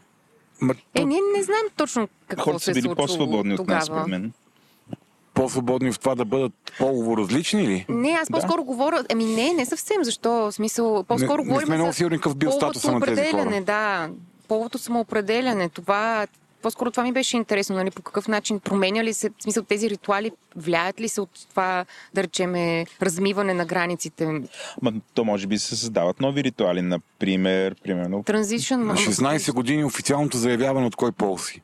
Ма, е, ние не знаем точно какво Хората се са е били по-свободни от нас, според мен по-свободни в това да бъдат полово различни ли? Не, аз по-скоро да. говоря... Ами не, не съвсем. Защо? В смисъл, по-скоро не, говорим не сме много сигурни какъв бил статуса на тези хора. да. Половото самоопределяне, това, по-скоро това ми беше интересно, нали, по какъв начин променя ли се, в смисъл тези ритуали, влияят ли се от това, да речеме, размиване на границите? Ма, то може би се създават нови ритуали, например, примерно... Транзишън... На 16 години официалното заявяване от кой пол си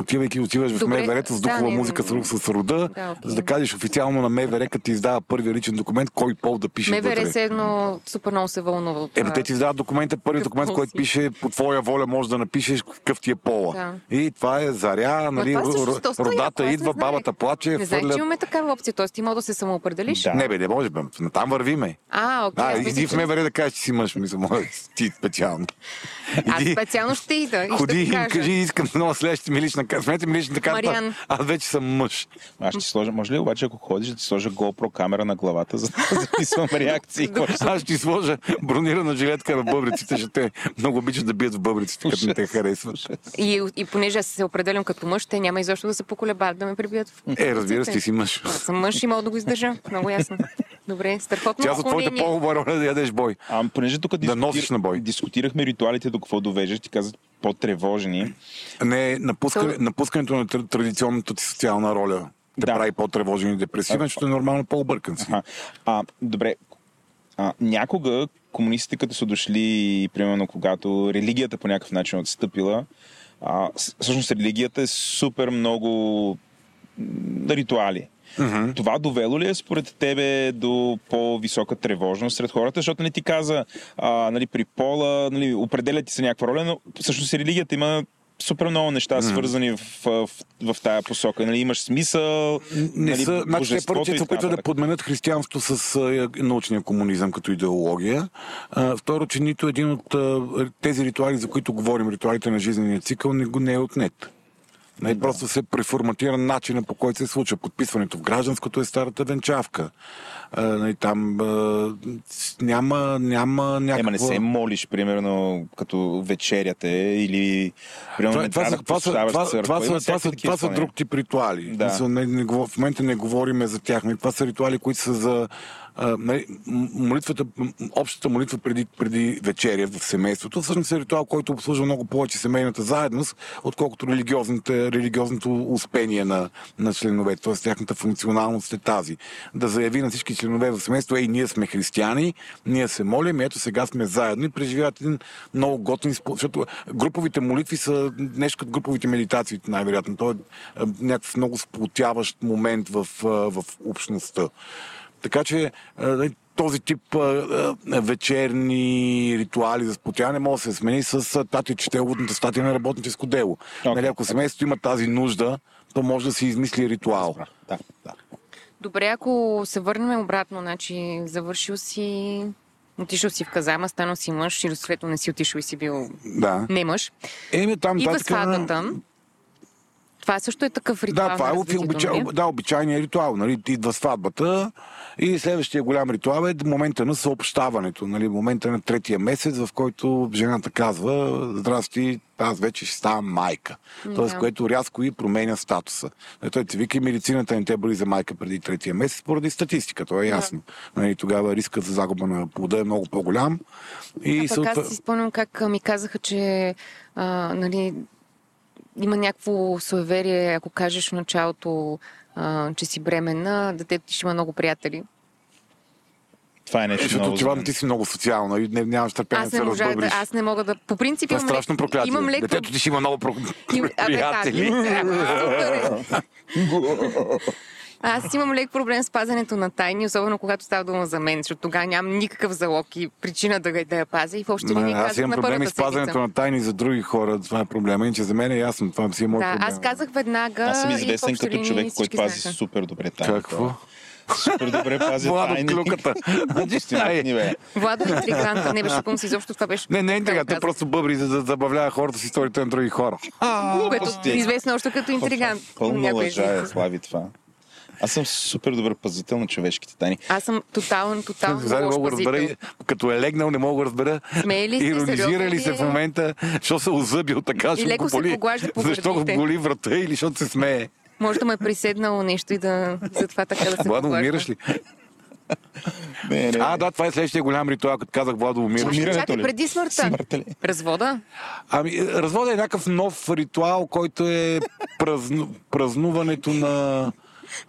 отивайки, отиваш в МВР с духова да, музика не, с, с рода, да, okay. за да кажеш официално на МВР, като ти издава първия личен документ, кой пол да пише МВР се едно супер много се вълнува от. Е, те ти издават документа, първият документ, който пише по твоя воля може да напишеш какъв ти е пола. Да. И това е заря, нали, това е родата яко, идва, бабата плаче. Не знаеш, че имаме такава опция, т.е. ти може да се самоопределиш. Да. Не бе, не може, бе. Там вървиме. А, окей. Okay, а, иди в МВР да кажеш, че си мъж, мисля, ти специално. Аз специално ще ида. Ходи и кажи, искам много следващите ми лична Смете ми личната карта. Мариан. Аз вече съм мъж. Аз ще ти сложа, може ли обаче, ако ходиш, да ти сложа GoPro камера на главата, за да записвам реакции? Аз ще ти сложа бронирана жилетка на бъбриците, защото те много обичат да бият в бъбриците, като не те харесват. И, и понеже аз се определям като мъж, те няма изобщо да се поколебат да ме прибият в Е, разбира се, ти си мъж. Аз съм мъж и мога да го издържа. Много ясно. Добре, страхотно. Тя за твоята по-хубава роля да ядеш бой. А, понеже тук да дискутир... носиш на бой. дискутирахме ритуалите до какво довеждаш, ти казват по-тревожени. Не, напускане, То... напускането на традиционната ти социална роля да, да прави по-тревожен и депресивен, защото е нормално по-объркан си. А, добре, а, някога комунистите, като са дошли, примерно, когато религията по някакъв начин е отстъпила, а, всъщност религията е супер много ритуали. Mm-hmm. Това довело ли е според тебе до по-висока тревожност сред хората? Защото не ти каза, а, нали, при пола, нали, определя ти се някаква роля, но всъщност религията има супер много неща, свързани в, в, в, в тая посока. Нали, имаш смисъл. Не нали, са, значи, те първо, се опитват да подменят християнство с а, научния комунизъм като идеология. А, второ, че нито един от а, тези ритуали, за които говорим, ритуалите на жизнения цикъл, не го не е отнет. Не, да. Просто се преформатира начина по който се случва. Подписването в гражданското е старата венчавка а, нали, там а, няма, няма е, някаква... Ема не се молиш, примерно, като вечеряте или... Примерно, това, това, това, това, това, това, това, това, това са друг тип ритуали. Да. Мисъл, не, не, в момента не говорим за тях. Нали. Това са ритуали, които са за нали, молитвата, общата молитва преди, преди вечеря в семейството, всъщност е ритуал, който обслужва много повече семейната заедност, отколкото религиозното успение на, на членовете. Тоест, тяхната функционалност е тази. Да заяви на всички членове, в семейство, ей, ние сме християни, ние се молим, ето сега сме заедно и преживяват един много готин, защото груповите молитви са нещо като груповите медитации, най-вероятно. То е някакъв много сплотяващ момент в, в общността. Така че нали, този тип вечерни ритуали за спотяване може да се смени с тати чете уводната статия на работническо дело. Okay. Нали, ако семейството има тази нужда, то може да се измисли ритуал. Да, да. Добре, ако се върнем обратно, значи завършил си, отишъл си в казарма, станал си мъж и съответно не си отишъл и си бил Да. не мъж. Еми, там Идва татък- сватбата. Това също е такъв ритуал. Да, това е обича... да, обичайният ритуал. Нали? Идва сватбата и следващия голям ритуал е момента на съобщаването. Нали? Момента на третия месец, в който жената казва Здрасти, аз вече ще ставам майка. Тоест, Да. което рязко и променя статуса. Нали, Той ти вика, медицината не те бъде за майка преди третия месец, поради статистика, то е ясно. Нали, тогава рискът за загуба на плода е много по-голям. И А съответ- аз си спомням как ми казаха, че а, нали, има някакво суеверие, ако кажеш в началото, а, че си бременна, детето ти ще има много приятели. Това е нещо Защото много ти, си много социална и не, нямаш търпение Аз да се можа да, аз не мога да... По принцип Това е имам страшно лек, проклятие. имам лек Детето ти ще има много про... Приятели. Аз имам лек проблем с пазенето на тайни, особено когато става дума за мен, защото тогава нямам никакъв залог и причина да, да я пазя и въобще не ни аз казах имам на проблеми с пазенето на тайни за други хора. Това е проблема. Иначе за мен е ясно. Това си е моят Да, проблем. аз казах веднага Аз съм и известен като човек, който пази знаеха. супер добре тайни. Какво? Супер добре пази Владо тайни. клюката. Владо е интриганта. Не беше си, изобщо това беше. Не, не е Той просто бъбри, за да забавлява хората с историите на други хора. Което е известно още като интригант. Пълна лъжа е. Слави това. Аз съм супер добър пазител на човешките тайни. Аз съм тотално, тотално Сега не лош мога да разбера, пазител. като е легнал, не мога да разбера. Смее ли Иронизира ли се в е? момента, защото се озъбил така, ще леко го се боли. поглажда по Защо го боли врата или защото се смее? Може да му е приседнало нещо и да затова така да се Владо, умираш ли? Не, не, А, да, това е следващия голям ритуал, като казах Владо, умираш. Чакай, Умирането чакай, ли? преди смъртта. Смъртта ли? Развода? Ами, развода е някакъв нов ритуал, който е празну, празнуването на,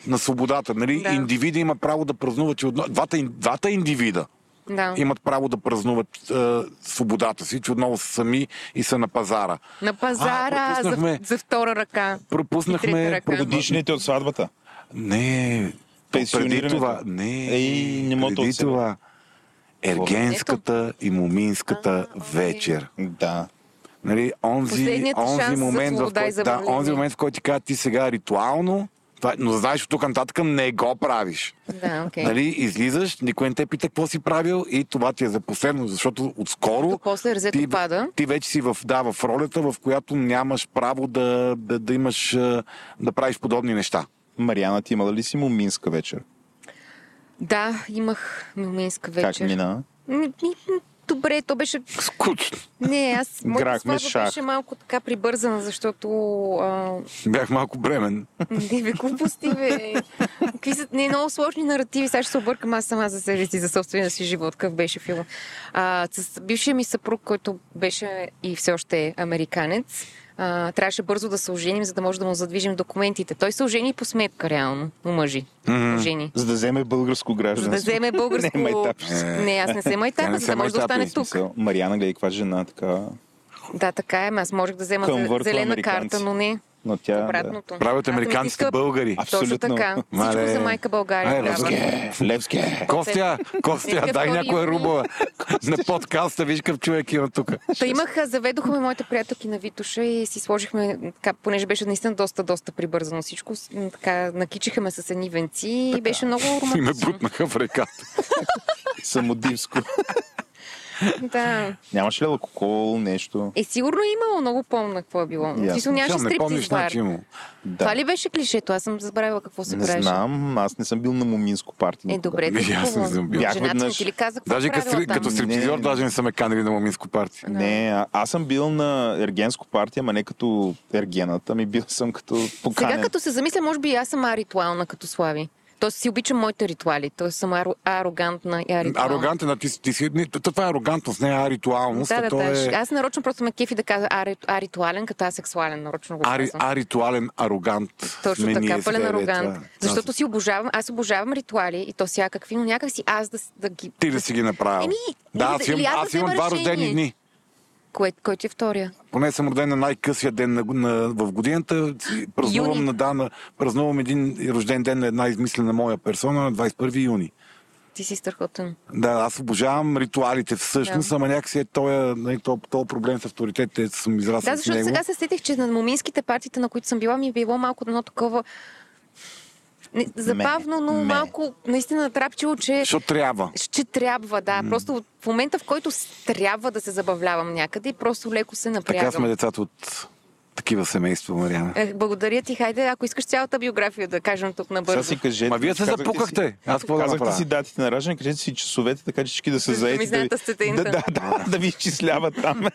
на свободата. Нали? Да. Индивида има право да празнува, че одно... двата, двата индивида Да. имат право да празнуват е, свободата си, че отново са сами и са на пазара. На пазара А, за, за втора ръка. Пропуснахме. Годишните от сватбата. Не, преди това, не, Ей, не мога да преди това. Ергенската и моминската вечер. Да. Нали, онзи, онзи момент, в който, да, онзи момент, в който ти кажа, ти сега ритуално, това, но знаеш, от тук нататък не го правиш. Да, окей. Нали, излизаш, никой не те пита какво си правил и това ти е за последно, защото отскоро после резето ти, пада. ти вече си в, да, в ролята, в която нямаш право да, да, да имаш, да правиш подобни неща. Мариана, ти имала ли си моминска вечер? Да, имах милминска вечер. Как мина? Ми, ми, Добре, то беше... Скучно. Не, аз... Моята сватба беше малко така прибързана, защото... А... Бях малко бремен. Не, бе, глупости, бе. Какви са не, много сложни наративи. Сега ще се объркам аз сама за себе си, за собствения си живот. Какъв беше филм. А, с бившия ми съпруг, който беше и все още е американец, а, трябваше бързо да се оженим, за да може да му задвижим документите. Той се ожени по сметка, реално. Омъжи. Ожени. За да вземе българско За гражданство. да вземе българско... Не, майтап. Не, аз не се не за да може да остане тук. Мариана, гледай каква жена, така. Да, така е. Аз можех да взема зелена карта, но не Но тя... обратното. Правят Аз съм американците истинска- българи. Точно Абсолютно. така. Всичко Мале. за майка България. Левски. Да. Левски. Костя, Костя, дай някоя рубла на подкаста, виж какъв човек има тук. Та имах, заведохме моите приятелки на Витуша и си сложихме, така, понеже беше наистина доста, доста прибързано всичко, така, накичихме с едни венци и беше много И ме романтично. бутнаха в реката. Самодивско. Да. Нямаше ли алкохол, нещо? Е, сигурно е имало, много помня какво е било. Ясно. Нямаше не стриптиз бар. значи. Да. Това ли беше клишето? Аз съм забравила какво се Не правеше. знам, аз не съм бил на моминско парти. Е, добре, да аз не съм бил. Бях веднъж. ти ли каза какво Даже е като, като Не. даже не са ме канали на моминско парти. Не, а, аз съм бил на ергенско партия, ама не като ергената, ми бил съм като поканен. Сега като се замисля, може би и аз съм аритуална като Слави. Тоест си обичам моите ритуали. Тоест съм аро, арогантна и аритуална. Арогантен, а ти, ти си... Това е арогантност, не е аритуалност. Да, да, да. е Аз нарочно просто ме кефи да кажа ари, аритуален, като асексуален. Нарочно го ари, аритуален арогант. Точно така, пълен сега, бе, арогант. това. Защото си обожавам, аз обожавам ритуали и то всякакви, но някак си аз да, да ги... Ти да си ги направил. Еми, да, аз имам, аз имам два рождени дни. Кое, кой ти е втория? Поне съм роден на най-късия ден на, на, в годината. Празнувам, Юни. на, да, на, празнувам един рожден ден на една измислена моя персона на 21 юни. Ти си страхотен. Да, аз обожавам ритуалите всъщност, Да. ама някакси е този, нали, този, този проблем с авторитетите, съм израснал Да, защото сега се сетих, че на моминските партиите, на които съм била, ми е било малко едно такова Не, забавно, но ме. малко наистина натрапчиво, че Защото трябва. ще трябва, да. Просто в момента, в който трябва да се забавлявам някъде, просто леко се Така сме напрягам. децата от такива семейства, Мариана. Е, благодаря ти. Хайде, ако искаш цялата биография да кажем тук Сега набързо. си кажете. Ма вие се запукахте. Си, Аз какво да казахте направя? си датите на раждане, кажете си часовете, така че всички да Да ми заети. да, да, да, да, да ви изчисляват там.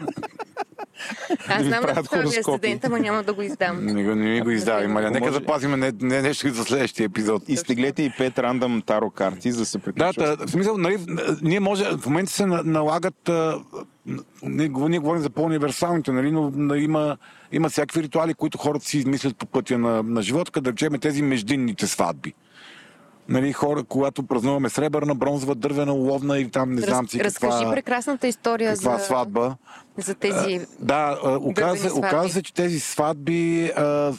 Аз знам да поставя хороскопи. асцендента, ама няма да го издам. Не, го- не ми го издавай, Мариана. Нека Може- запазим не, не нещо и за следващия епизод. Изтеглете и пет рандъм таро карти, за да се Да, приключва. та, в смисъл, нали, ние може, в момента се на- налагат, а, ние, го- ние говорим за по-универсалните, нали, но но има, има всякакви ритуали, които хората си измислят по пътя на, на живота, като да речем тези междинните сватби. Нали, хора, когато празнуваме сребърна, бронзова, дървена, уловна и там не знам си Разкажи каква, прекрасната история каква за, сватба. за тези... Да, а, оказа, сватби. оказа се, че тези сватби, а,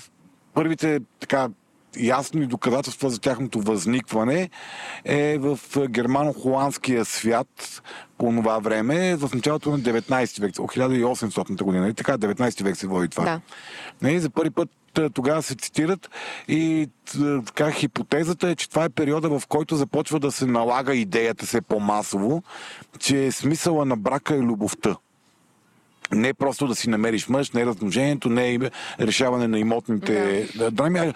първите така ясни доказателства за тяхното възникване е в германо-холандския свят по това време, в началото на 19 век, от 1800 година. И така, 19 век се води това. Да. Не, за първи път тогава се цитират и така хипотезата е, че това е периода, в който започва да се налага идеята се по-масово, че смисъла на брака е любовта. Не просто да си намериш мъж, не размножението, не и решаване на имотните да. драми, а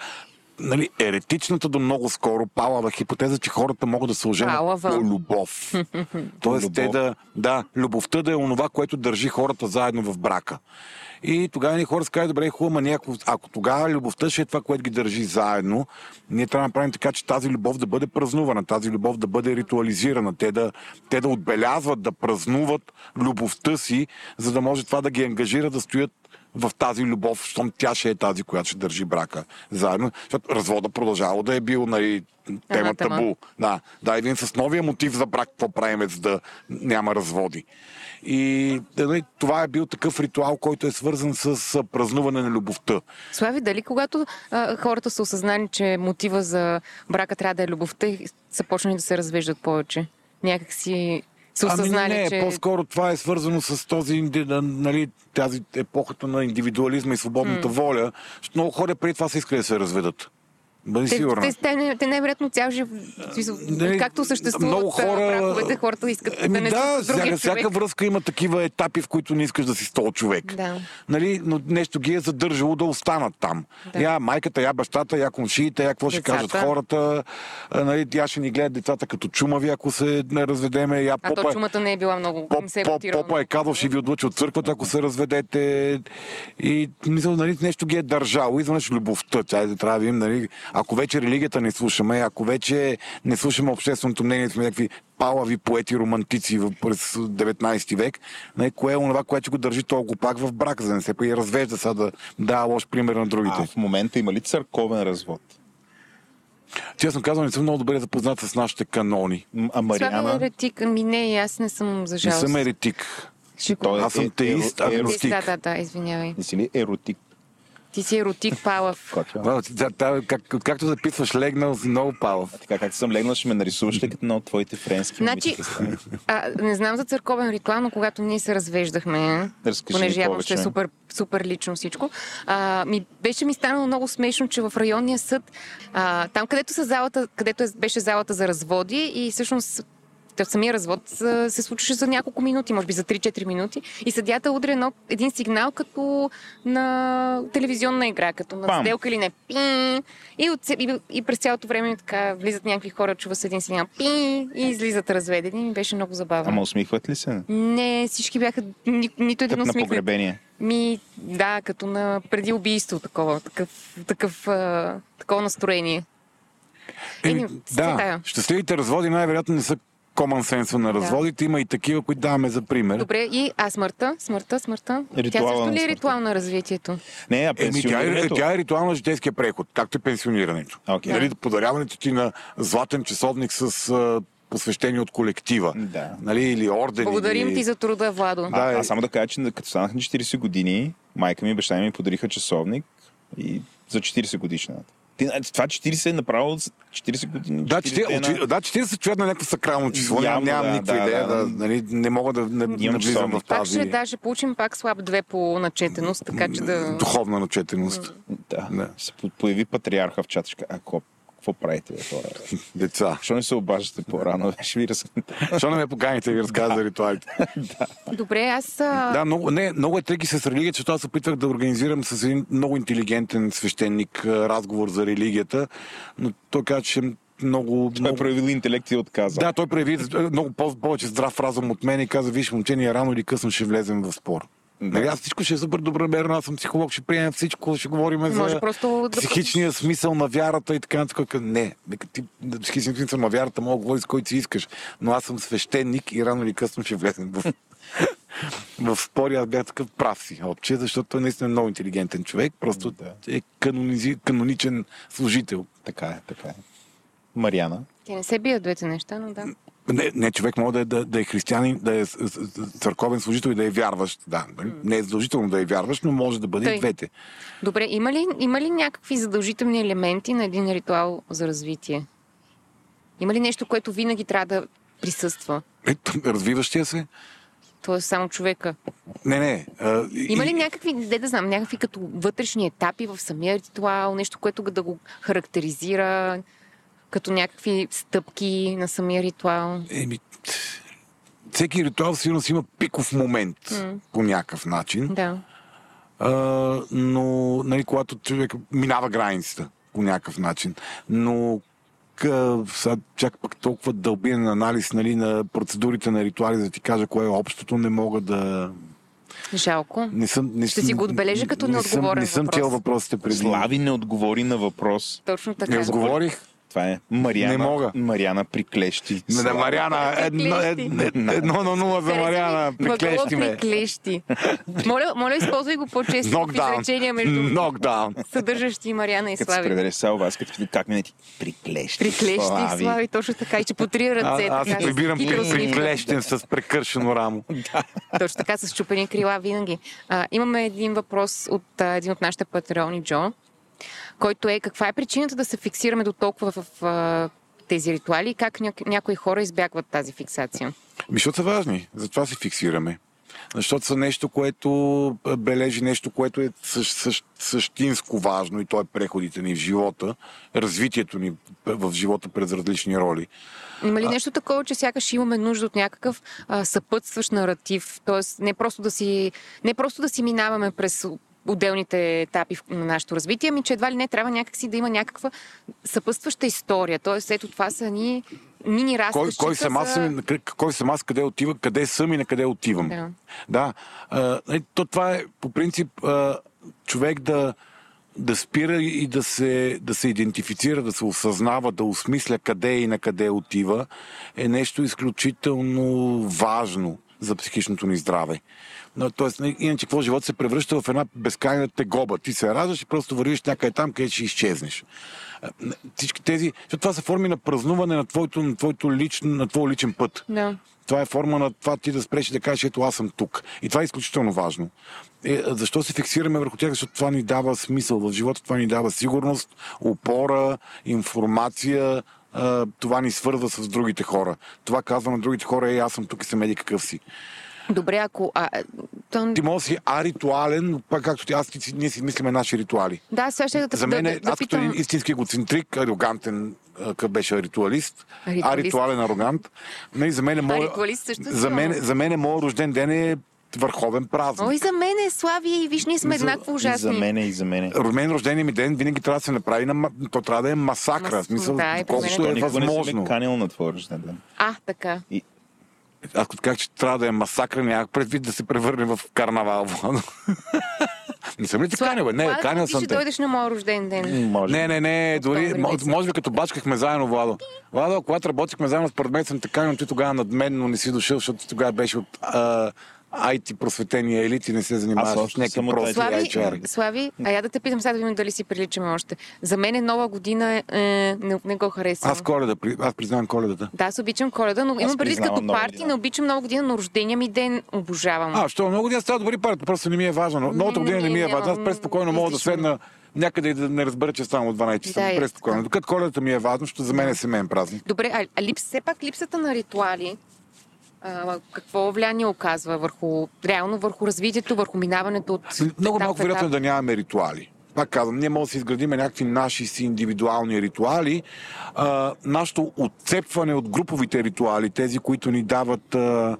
нали, еретичната до много скоро палава хипотеза, че хората могат да се оженят Палава. по любов. Тоест Любов. те да, да, любовта да е онова, което държи хората заедно в брака. И тогава ни хора казват, добре, хубаво, ние, ако, ако тогава любовта ще е това, което ги държи заедно, ние трябва да направим така, че тази любов да бъде празнувана, тази любов да бъде ритуализирана, те да, те да отбелязват, да празнуват любовта си, за да може това да ги ангажира да стоят в тази любов, щом тя ще е тази, която ще държи брака заедно. Защото развода продължава да е бил нали, тема тема. табу. Да, да, един с новия мотив за брак, какво правим, за да няма разводи. И нали, това е бил такъв ритуал, който е свързан с празнуване на любовта. Слави, дали когато а, хората са осъзнали, че мотива за брака трябва да е любовта са почнали да се развеждат повече? Някак си са осъзнали, ами не, че... по-скоро това е свързано с този, нали, тази епохата на индивидуализма и свободната воля. Защото много хора преди това са искали да се разведат. Бъди Те, сигурна. те, те, те най-вероятно цял живот, както съществуват много хора- браковете, хората искат Еми да не да, всяка, всяка връзка има такива етапи, в които не искаш да си с този човек. Да. Нали, но нещо ги е задържало да останат там. Да. Я майката, я бащата, я комшиите, я какво ще кажат хората. Нали, тя ще ни гледат децата като чумави, ако се не разведеме. Я А то попа, чумата не е била много, Поп, се е поп, попа е казал, ще ви отлучи от църквата, ако се разведете. И мисля, нали, нещо ги е държало. Изведнъж любовта. Тя е, трябва да видим, нали, ако вече религията не слушаме, ако вече не слушаме общественото мнение, сме някакви палави поети, романтици в- през 19 век, нали, кое е онова, което го държи толкова пак в брак, за да не се и развежда сега да дава лош пример на другите. А в момента има ли църковен развод? Честно казвам, не съм много добре запознат с нашите канони. А Мариана? еретик, ами не, аз не съм за Не жалост. съм еретик. Той е- Аз съм е- теист, е- е- агностик. Да, да, да, извинявай. Не си ли еротик? Ти си еротик палав. Котя? Да, да, да, как, както записваш, легнал си много палав. Така както съм легнал, ще ме нарисуваш ли като едно от твоите френски Значи, а, не знам за църковен ритуал, но когато ние се развеждахме, Разкажи понеже явно ще е супер, супер лично всичко, а, ми, беше ми станало много смешно, че в районния съд, а, там където, са залата, където е, беше залата за разводи и всъщност Та самия развод се случваше за няколко минути, може би за 3-4 минути. И съдята удря едно, един сигнал като на телевизионна игра, като на Пам! сделка или не. Пин! И, от, и, и през цялото време така влизат някакви хора, чува се един сигнал. Пин! И излизат разведени. И беше много забавно. Ама усмихват ли се? Не, всички бяха ни, нито един Като на усмихнат. погребение. Ми, да, като на преди убийство, такова, такъв, такъв, а, такова настроение. Еми, Еми, да, щастливите разводи най-вероятно не са common sense на разводите. Има и такива, които даваме за пример. Добре, и а смъртта? Смъртта, смъртта? Ритуала Тя също ли е ритуал на развитието? Не, а Еми, тя, е, тя е ритуал на житейския преход, както е пенсионирането. Окей. Нали, подаряването ти на златен часовник с посвещение от колектива. Да. Нали, или орден. Благодарим или... ти за труда, Владо. Да, А, е. аз само да кажа, че като станах на 40 години, майка ми и баща ми подариха часовник и за 40 годишната. Ти, това 40 е направо за 40 години. Да, 40 40, дена. очи- да, 40 човек на някакво сакрално число. Нямам, Явно, нямам да, никаква да, идея. да, Да, да. нали, не мога да не, навлизам часовник. в Пак тази ще даже получим пак слаб две по начетеност, така че да... духовна начетеност. Да. Да. Се по- появи патриарха в каже, Ако Какво правите, бе, хора? Деца. Защо не се обаждате по-рано? Ще ви разкажа. Защо не ме поканите да ви разказвам за ритуалите? Добре, аз... Да, много, не, много е треки с религия, че аз се опитвах да организирам с един много интелигентен свещеник разговор за религията, но той каза, че много... Той много... проявил интелект и отказа. Да, той прояви много по- повече здрав разум от мен и каза, виж, момче, ние рано или късно ще влезем в спор. Нали, аз всичко ще е супер добронамерено, аз съм психолог, ще приемем всичко, ще говорим Може за просто да психичния смисъл на вярата и така нататък. Не, ти да психичния смисъл на вярата мога да говориш с който си искаш, но аз съм свещеник и рано или късно ще влезем в, в спори. Аз бях такъв прав си, отче, защото той наистина е много интелигентен човек, просто Да. е канонизи, каноничен служител. Така е, така е. Мариана. Те не се бият двете неща, но да. Не, не човек може да е, да, да е християнин, да е църковен служител и да е вярващ. Да, нали? не е задължително да е вярващ, но може да бъде Тъй. и двете. Добре, има ли, има ли някакви задължителни елементи на един ритуал за развитие? Има ли нещо, което винаги трябва да присъства? Ето, развиващия се. То е само човека. Не, не. А, и- Има ли някакви, де да знам, някакви като вътрешни етапи в самия ритуал, нещо, което да го характеризира като някакви стъпки на самия ритуал? Еми, всеки ритуал сигурно си има пиков момент по някакъв начин. Да. А, но, нали, когато човек минава границата по някакъв начин. Но сега, чак пък толкова дълбиен анализ нали, на процедурите на ритуали, за да ти кажа кое е общото, не мога да... Жалко. Не съм, не, Ще си го отбележа като не съм, неотговорен не съм въпрос. чел въпросите преди. Слави не отговори на въпрос. Точно така. Не отговорих. Това е Мариана. Не мога. Мариана приклещи. Не, да, Слави. Мариана, едно, едно, едно на нула за Мариана. Приклещи ме. Приклещи. моля, моля, използвай го по-често в Нокдаун. изречения между Нокдаун. съдържащи Мариана и Като се Слави. предаде салва, аз като как мине ти приклещи. Приклещи и Слави, точно така. И че по три А, ръце. аз се прибирам приклещен с прекършено рамо. Точно така, с чупени крила винаги. А, имаме един въпрос от а, един от нашите патреони, Джо, който е каква е причината да се фиксираме до толкова в а, тези ритуали и как ня- някои хора избягват тази фиксация? Ми, защото са важни. Затова се фиксираме. Защото са нещо, което бележи нещо, което е същ, същ, същинско важно и то е преходите ни в живота, развитието ни в живота през различни роли. Има ли нещо такова, че сякаш имаме нужда от някакъв а, съпътстващ наратив? Тоест, не просто да си, не просто да си минаваме през отделните етапи на нашето развитие, ами че едва ли не трябва някакси да има някаква съпътстваща история. Тоест, ето това са ни мини Кой, кой, съм аз, за... к- кой съм аз, къде отива, къде съм и на къде отивам. Да. Да. А, е, то това е по принцип а, човек да, да спира и да се, да се идентифицира, да се осъзнава, да осмисля къде и на къде отива, е нещо изключително важно за психичното ни здраве. Но, тоест, иначе какво живот се превръща в една безкрайна тегоба. Ти се раждаш и просто вървиш някъде там, където ще изчезнеш. Всички тези... Защото това са форми на празнуване на твоето, на твоето лично, на твой личен път. Да. Това е форма на това ти да спреш и да кажеш, ето аз съм тук. И това е изключително важно. Е, защо се фиксираме върху тях? Защото това ни дава смисъл в живота, това ни дава сигурност, опора, информация, а, това ни свързва с другите хора. Това казва на другите хора, е, аз съм тук и съм еди какъв си. Добре, ако... А, то... Ти може да си аритуален, пак както ти, аз ти, ние си мислиме наши ритуали. Да, сега ще да, За мен, да, е, да, да аз като питам... един истински егоцентрик, арогантен, а, какъв беше ритуалист, Ритуалист. аритуален арогант, нали, за мен е си за мен, за мен е моят рожден ден е върховен празник. Ой, за мен е Слави и виж, ние сме За- еднакво И ужасни. за мене, и за мене. Мен рождения ми ден винаги трябва да се направи на... То трябва да е масакра. Мас- смисъл, да, и мен е колкото е Никога не възможно. канил на твоя рожден ден. А, така. Аз като казах, че трябва да е масакра, нямах предвид да се превърне в карнавал. Не съм ли ти канил, бе? Не, Владо, канил съм ще те. дойдеш на моя рожден ден. Може. Не, не, не, дори, може би като бачкахме заедно, Владо. Владо, когато работихме заедно, според мен съм така, но ти тогава над мен, но не си дошъл, защото тогава беше от а, IT просветения елит и не се занимаваш Аз с някакви прости Слави, HR. Слави, а я да те питам сега да видим дали си приличаме още. За мен е нова година, е, не, не го харесвам. Аз коледа, аз признавам коледата. Да, аз обичам коледа, но имам предвид признавам като парти, година. не обичам нова година, но рождения ми ден обожавам. А, що много година става добри парите, просто не ми е важно. Но Новата не, година не ми е важно. Аз преспокойно мога да седна някъде и да не разбера, че само от 12 часа. Да, преспокойно. Докато коледата ми е важно, защото за мен е семейен празник. Добре, а, а липс, все пак липсата на ритуали, а, какво влияние оказва върху, реално върху развитието, върху минаването от Много малко вероятно е да нямаме ритуали. пак казвам, ние можем да си изградим някакви наши си индивидуални ритуали. А, нашето отцепване от груповите ритуали, тези, които ни дават а,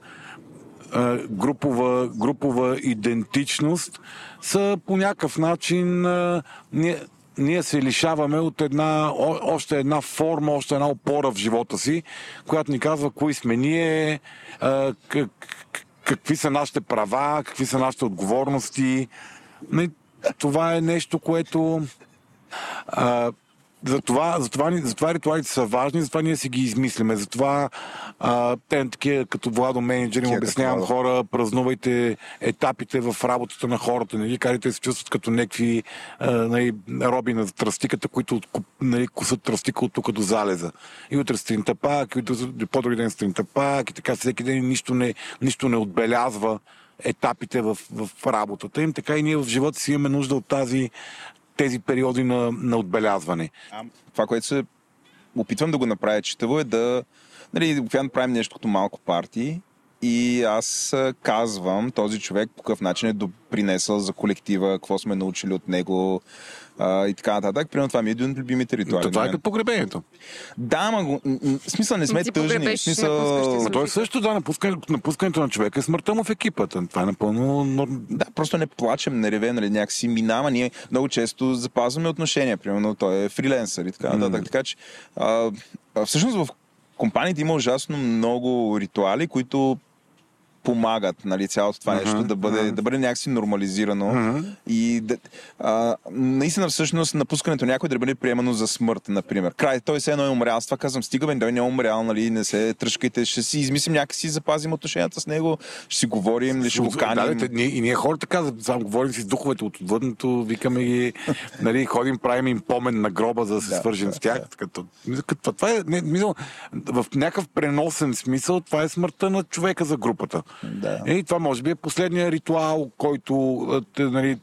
а, групова, групова идентичност, са по някакъв начин а, ние, ние се лишаваме от една, още една форма, още една опора в живота си, която ни казва кои сме ние, какви са нашите права, какви са нашите отговорности. Това е нещо, което а, затова, затова, затова ритуалите са важни, затова ние си ги измисляме. Затова а, те такива като Владо менеджери му Такива обяснявам хора, празнувайте етапите в работата на хората, нали, карайте да се чувстват като някакви а, нали, роби на тръстиката, които нали, кусат тръстика от тук до залеза. И утре сутринта пак, и по-други ден сутринта пак, и така всеки ден нищо не, нищо не отбелязва етапите в, в работата им. Така и ние в живота си имаме нужда от тази, тези периоди на, на отбелязване. Това, което се опитвам да го направя читаво е да... Нали, обикновено правим нещо като малко парти и аз казвам този човек по какъв начин е допринесъл за колектива, какво сме научили от него а, и така нататък. Примерно това ми е един от любимите ритуали. Това на е като погребението. Да, ама го, смисъл не сме Ти тъжни. Смисъл... Но той е също, да, напускането, напускането на човека е смъртта му в екипата. Това е напълно. Да, просто не плачем, не ревем, нали, някакси минава. Ние много често запазваме отношения. Примерно той е фриленсър и така нататък. Така че а, всъщност в компаниите има ужасно много ритуали, които помагат нали, цялото това нещо да бъде, да бъде някакси нормализирано и да, а, наистина всъщност напускането на някой да бъде приемано за смърт, например. Край, той се едно е умрял. Аз това казвам, стига бе, той не е умрял, нали, не се тръжкайте, ще си измислим някакси, запазим отношенията с него, ще си говорим, ли ще го каним. Да, да, и ние хората казват, само говорим си с духовете от отвъдното, викаме ги, нали, ходим, правим им помен на гроба, за да се Да, свържем да, с тях. Като, като, това е, не, мисъл, в някакъв преносен смисъл, това е смъртта на човека за групата. Да. И това може би е последния ритуал, който нали,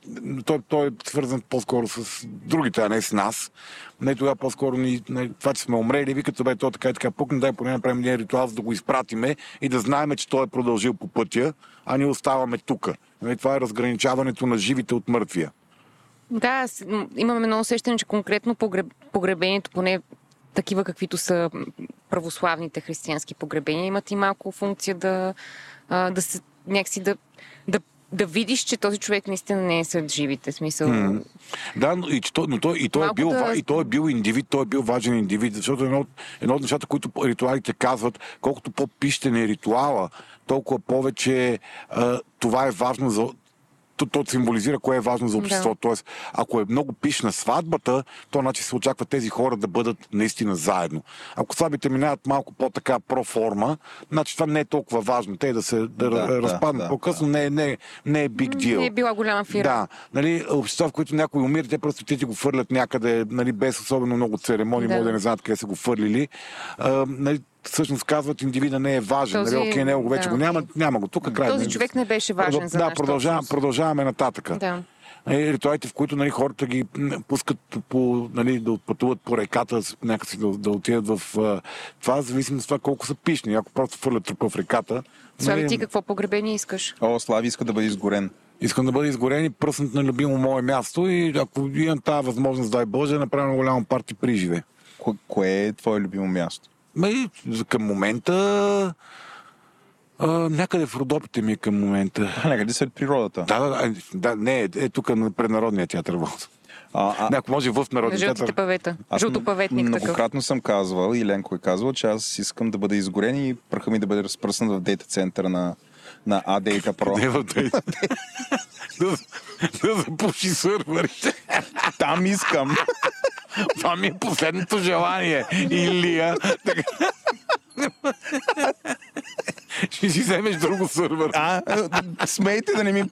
той, той е свързан по-скоро с другите, а не с нас. Не тогава по-скоро ни, нали, това, че сме умрели, викат, бе, то така и така пукне, дай поне направим един ритуал, за да го изпратиме и да знаем, че той е продължил по пътя, а ние оставаме тук. Нали, това е разграничаването на живите от мъртвия. Да, имаме едно усещане, че конкретно погреб, погребението, поне такива каквито са православните християнски погребения, имат и малко функция да, а, да се някакси да, да, да видиш, че този човек наистина не е сред живите. Смисъл, М. Да, но и, той, но той, и, той е бил, да- ва- и той е бил индивид, той е бил важен индивид, защото едно, едно от нещата, които ритуалите казват, колкото по-пищен е ритуала, толкова повече а, това е важно за то, то символизира кое е важно за обществото. Тоест, ако е много пишна сватбата, то значи се очаква тези хора да бъдат наистина заедно. Ако сватбите минават малко по-така проформа, значи това не е толкова важно. Те да се да, Да, да, да, разпаднат да, по-късно не, е- не, е- не е big deal. не е била голяма фирма. Да, нали, общества, в които някой умира, те просто те ти го фърлят някъде, нали, без особено много церемонии, Да. да. могат да не знаят къде са го фърлили. А, нали, всъщност казват, индивида не е важен. Този- нали, окей, него го вече да. го няма, няма го. Тук край. Този нали, човек не беше важен Продъл- за Да, нашата продължаваме, общност. продължаваме нататък. Да. Е, ритуалите, в които нали, хората ги пускат по, нали, да пътуват по реката, някакси да, да отидат в това, зависимо от това колко са пишни. Ако просто фърлят трупа в реката, Слави, нали, ти какво погребение искаш? О, Слави иска да бъде изгорен. Искам да бъда изгорен и пръснат на любимо мое място и ако имам тази възможност, дай Боже, направим голямо парти при живе. Ко- кое е твое любимо място? Ма и към момента а, някъде в Родопите ми е към момента. А, някъде сред природата. Да, да, да, да не, е, е тук на преднародния театър. Вълт. А, а, Ако може в народния Жълтите театър. павета. Аз Жълтопаветник такъв. многократно съм казвал и Ленко е казвал, че аз искам да бъда изгорен и пръха ми да бъде разпръснат в дейта центъра на, на AData Pro. Не в да, да запуши сървърите. Там искам. Това ми е последното желание. Илия. Така. Ще си вземеш друго сървър. А, а, смейте да не ми...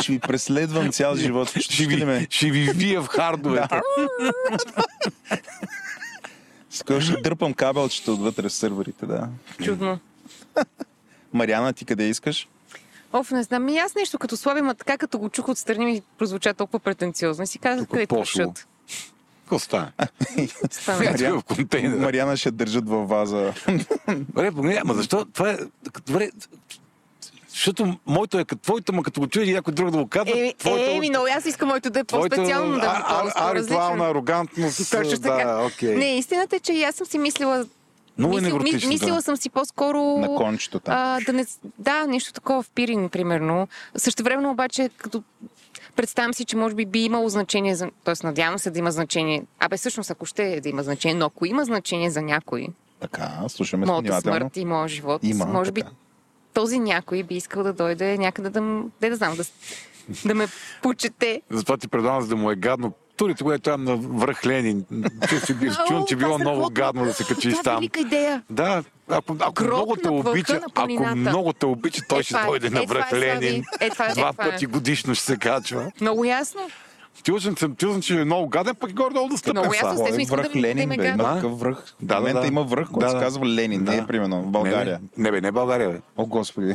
Ще ви преследвам цял живот. Ще, Ще ви, ме... ще ви вия в хардовете. Скоро ще дърпам кабелчета отвътре в сървърите, да. Чудно. Мариана, ти къде искаш? Оф, не знам. И аз нещо като слаби, ма така като го чух отстрани ми прозвуча толкова претенциозно. И си казах, къде пошло. пушат. Какво става? Стана. Ето в контейнера. Мариана ще държат във ваза. Добре, помня, ама защо? Това е... Добре, защото моето е като твоето, ма като го чуя и някой друг да го казва. Е, твоето- е, ми, но аз искам моето да е твоето по-специално, да а- е а- по-различно. аритуална арогантност. Точно така. Да, окей. Не, истината е, че и аз съм си мислила... Много е мислил- ми- невротично, Мислила да. съм си по-скоро... На кончето там. А, да, не, да, нещо такова в пирин, примерно. Също време обаче, като представям си, че може би би имало значение, за... т.е. надявам се да има значение. Абе, всъщност, ако ще е да има значение, но ако има значение за някой, Така, слушаме моята внимателно. смърт и моят живот, Има, може би така. този някой би искал да дойде някъде да, де да знам, да, да ме почете. Затова ти предавам, за да му е гадно. Тури тогава е там на връх Ленин. Чу, че, чувам, че било това много гадно да се качиш Това е там. идея. Да, ако, ако много те обича, ако много те обича, той Е, ще е- дойде на е, връх е. Ленин. Е, това е- Два е. пъти годишно ще се качва. Много ясно. Съм, чувам, че е много гаден, пък и горе-долу достъпен Много ясно, естествено, искам връх да да Ленин, бе? гадно. Има такъв връх. Да, в момента да, да. има връх, който Да, се да. казва Ленин. Не Да. е примерно в България. Не, не, бе, не България, бе. О, господи.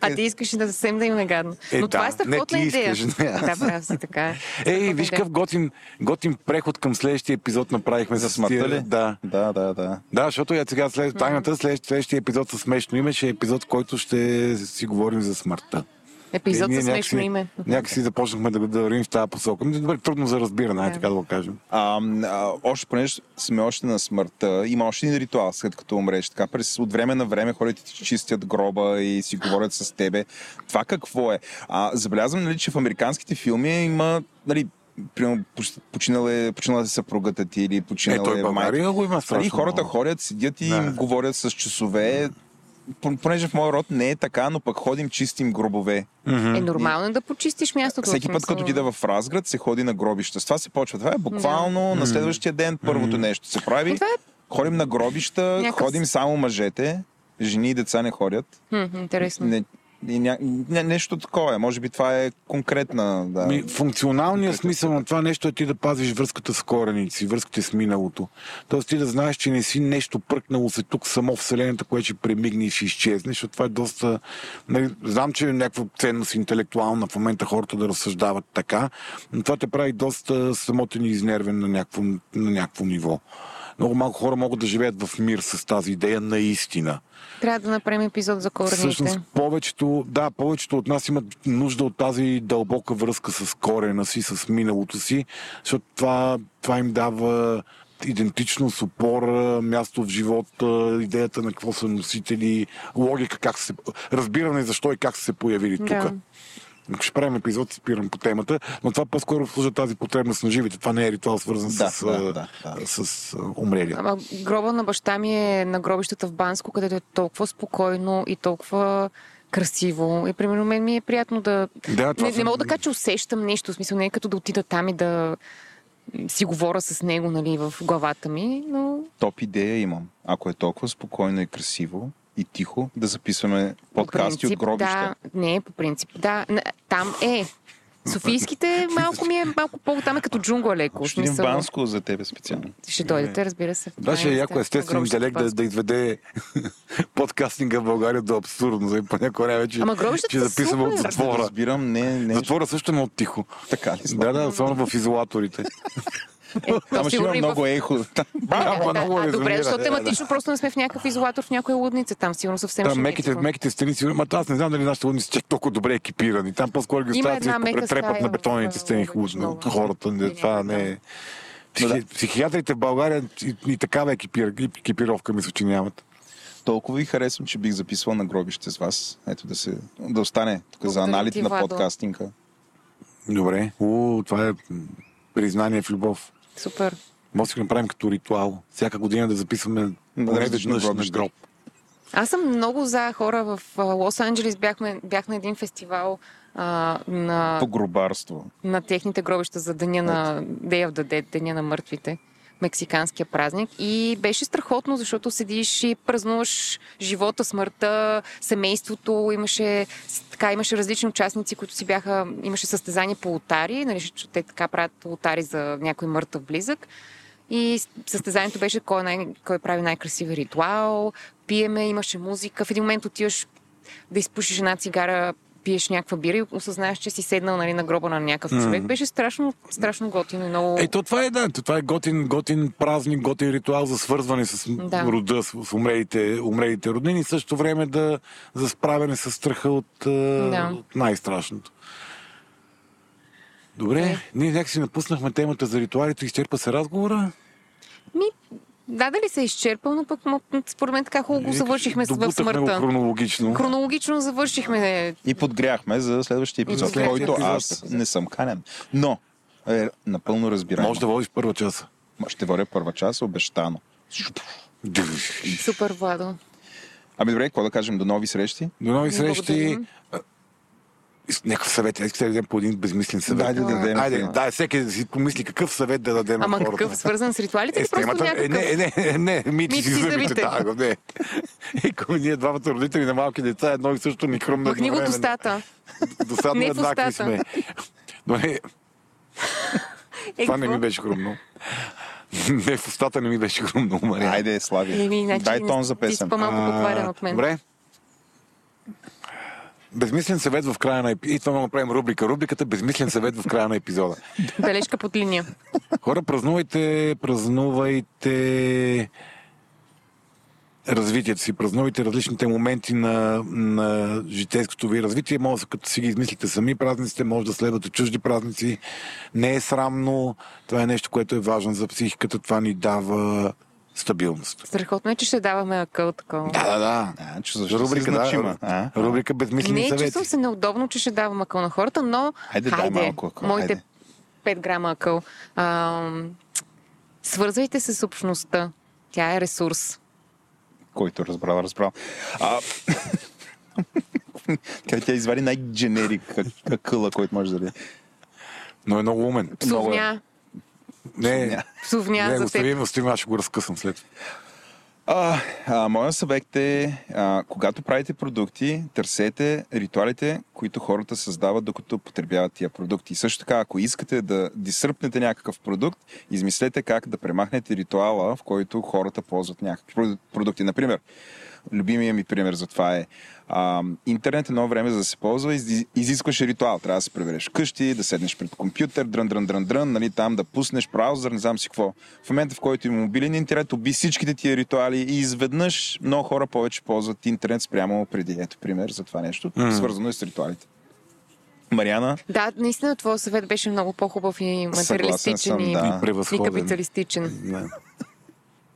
А ти искаш да съвсем да им е гадно. Е, Но това да. е страхотна Не, ти идея. искаш, не аз. Да, прав си, така е. Ей, виж какъв готин, готин преход към следващия епизод направихме За с смъртта ли? Да. Да, да, да. Да, защото я сега след тайната, след, следващия епизод със смешно име ще е епизод, в който ще си говорим за смъртта. Епизод Е, със смешно име. Някакси започнахме да, да вървим в тази посока. Добре, трудно за разбиране, Да. така да го кажем. А, а, още понеже сме още на смъртта, има още един ритуал, след като умреш. Така, през, от време на време хората ти чистят гроба и си говорят с тебе. Това какво е? А, забелязвам, нали, че в американските филми има, нали, примерно, поч- починала е, починала е съпругата ти или Е, починала той в България го има страшно Нали, хората ходят, седят и Да. им говорят с часове. Пон- Понеже в моя род не е така, но пък ходим, чистим гробове. Е, нормално е да почистиш мястото. Всеки път, като отида в Разград, се ходи на гробища. С това се почва. Това е буквално на следващия ден първото нещо се прави. Това е- Ходим на гробища, Някакъв- ходим само мъжете, жени и деца не ходят. Хм, интересно. Не, и ня... не, нещо такова е. Може би това е конкретна... Да. Ми, функционалният смисъл на това нещо е ти да пазиш връзката с корените си, връзката с миналото. Тоест ти да знаеш, че не си нещо пръкнало се тук само Вселената, което ще премигне и ще изчезне, защото това е доста... Нали, знам, че е някаква ценност интелектуална в момента хората да разсъждават така, но това те прави доста самотен и изнервен на някакво, на някакво ниво. Много малко хора могат да живеят в мир с тази идея наистина. Трябва да направим епизод за корените. Всъщност, повечето, да, повечето от нас имат нужда от тази дълбока връзка с корена си, с миналото си, защото това, това им дава идентичност, опора, място в живота, идеята на какво са носители, логика, как се, разбиране защо и как са се появили тук. Ако ще правим епизод, спирам по темата, но това по-скоро служа тази потребност на живите. Това не е ритуал свързан Да, с, да, да, да. с а, умрелия. Ама гроба на баща ми е на гробищата в Банско, където е толкова спокойно и толкова красиво. И примерно мен ми е приятно да... Да, не, не мога да кажа, че усещам нещо. В смисъл не е като да отида там и да си говоря с него нали, в главата ми, но Топ идея имам. Ако е толкова спокойно и красиво и тихо, да записваме по подкасти принцип, от гробища. Да, не, по принцип, да. Там е. Софийските малко ми е малко по там е като джунгла леко. Ще смисъл. Банско за тебе специално. Ще дойдете, разбира се. Това ще е яко естествен интелект да, да изведе подкастинга в България до абсурдно. За по някое време, че, Ама че записваме от затвора. Разбирам, не, не. Затвора също е много тихо. Така ли? Да, да, особено в изолаторите. Е, то Ама ще има и много ехо. Да, Ама да, много добре, защото Да, тематично просто не сме в някакъв изолатор, в някоя лудница. Там сигурно съвсем Там ще меките, меките стени, сигурно, ма аз не знам дали нашите лудници са чак толкова добре екипирани. Там по-скоро ги оставят да мека претрепат на бетонните стени много. Хората, това не е... там. Психи... Психиатрите в България и, и такава екипир... екипировка мисля, че нямат. Толкова ви харесвам, че бих записвал на гробище с вас. Ето да, се, да остане тук за ти, на подкастинга. Добре. У, това е признание в любов. Супер. Може да го направим като ритуал. Всяка година да записваме поне веднъж на гроб. Аз съм много за хора в Лос-Анджелес. Бяхме, бях на един фестивал а, на, По гробарство. на техните гробища за деня на Day of the Dead, деня на мъртвите мексиканския празник и беше страхотно, защото седиш и празнуваш живота, смъртта, семейството, имаше, така, имаше различни участници, които си бяха, имаше състезания по лотари, нали, те така правят лотари за някой мъртъв близък. И състезанието беше кой, е най- кой прави най-красиви ритуал, пиеме, имаше музика. В един момент отиваш да изпушиш една цигара пиеш някаква бира и осъзнаеш, че си седнал нали, на гроба на някакъв човек. Беше страшно, страшно готино и много... Е, то това е, да, то това е готин, готин празник, готин ритуал за свързване с Да. рода, с, умрелите, умрелите роднини и в същото време да, за справяне с страха от. Да. от най-страшното. Добре, Е. ние някакси напуснахме темата за ритуалите, изчерпа се разговора. Ми, да, дали се е изчерпал, но пък според мен така хубаво го завършихме с- в смъртта. хронологично. Хронологично завършихме. И подгряхме за следващия епизод, за следващия който епизод. аз не съм канен. Но е напълно разбираемо. Може да водиш първа часа. Ще водя първа част, обещано. Супер, Владо. Ами добре, какво да кажем? До нови срещи? До нови срещи. Благодарим. Някакъв съвет. Искате да дадем по един безмислен съвет. Дайде да дадем. Айде, дай, всеки да си помисли какъв съвет да дадем Ама хората. какъв свързан с ритуалите Е, с просто темата- някакъв? е, не, не, не, мити Мити си зъбите. Да, не. И ако ние двамата родители на малки деца, едно и също ни хрумна Махни го до стата. Досадно Не в еднакви сме. Но не, Е, това не ми беше хрумно. Не, в устата не ми беше хрумно, Мария. Айде, Слави. Еми, значи, Дай тон за Ти си песен. по-малко покварен от мен. Добре. Безмислен съвет в края на епизода. И това мога да правим рубрика. Рубриката Безмислен съвет в края на епизода. Бележка под линия. Хора, празнувайте, празнувайте развитието си, празнувайте различните моменти на, на житейското ви развитие. Може като си ги измислите сами празниците, може да следвате чужди празници. Не е срамно. Това е нещо, което е важно за психиката. Това ни дава стабилност. Страхотно е, че ще даваме акъл такова. Да, да, да. А, че Рубрика, си да, значима? А? рубрика Безмислени Не, съвети. чувствам се неудобно, че ще давам акъл на хората, но Хайде, дай малко акъл, моите хайде. 5 грама акъл. Ам, свързвайте се с общността. Тя е ресурс. Който разбрал, разбрал. А... тя, тя извади най-дженерик акъла, който може да даде. Но е много умен. Много е. Не, Псовня не, за остави, остави, аз ще го разкъсам след. А, а, моя съвет е, а, когато правите продукти, търсете ритуалите, които хората създават, докато потребяват тия продукти. И също така, ако искате да дисръпнете някакъв продукт, измислете как да премахнете ритуала, в който хората ползват някакви проду- продукти. Например, любимия ми пример за това е а, интернет едно време за да се ползва из- изискваше ритуал. Трябва да се пребереш къщи, да седнеш пред компютър, дрън, дрън, дрън, дрън, нали, там да пуснеш браузър, не знам си какво. В момента, в който има мобилен интернет, уби всичките тия ритуали и изведнъж много хора повече ползват интернет спрямо преди. Ето пример за това нещо. Свързано е с ритуалите. Мариана, Да, наистина твой съвет беше много по-хубав и материалистичен съм, и, да. и капиталистичен.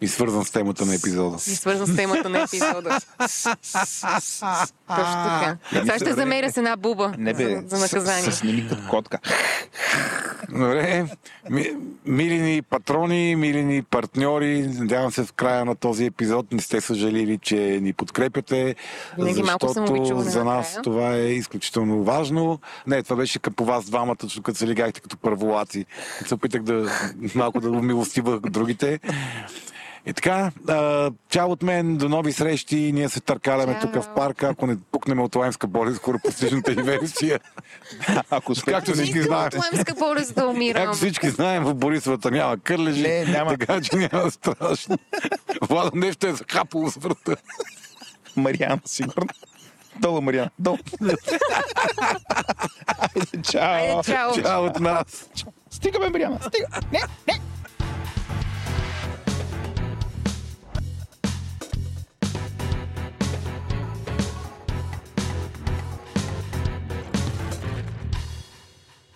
И свързан с темата на епизода. И свързан с темата на епизода. Точно така. Сега ще замеря с една буба не бе, за, за наказание. С, с сними като котка. Добре. Ми, мили ни патрони, мили ни партньори, надявам се в края на този епизод не сте съжалили, че ни подкрепяте, Винаги защото за нас накрая. това е изключително важно. Не, това беше като по вас двамата, защото като се лигахте като първолаци. Се опитах да малко да умилостивах другите. И така, а, чао от мен, до нови срещи. Ние се търкаляме Чао. тук в парка. Ако не пукнем от лаймска болест, скоро постижната версия. Ако успеете, Както Не всички знаем. от лемска болест да умирам. Както всички знаем, в Борисовата няма кърлежи, Не, няма. така че няма страшно. Владо нещо е захапало с врата. Мариана, сигурно. Долу, Мариана. Долу. Айде, чао. Айде, чао. Чао от нас. Стига, бе, Мариана. Стига. Не, не.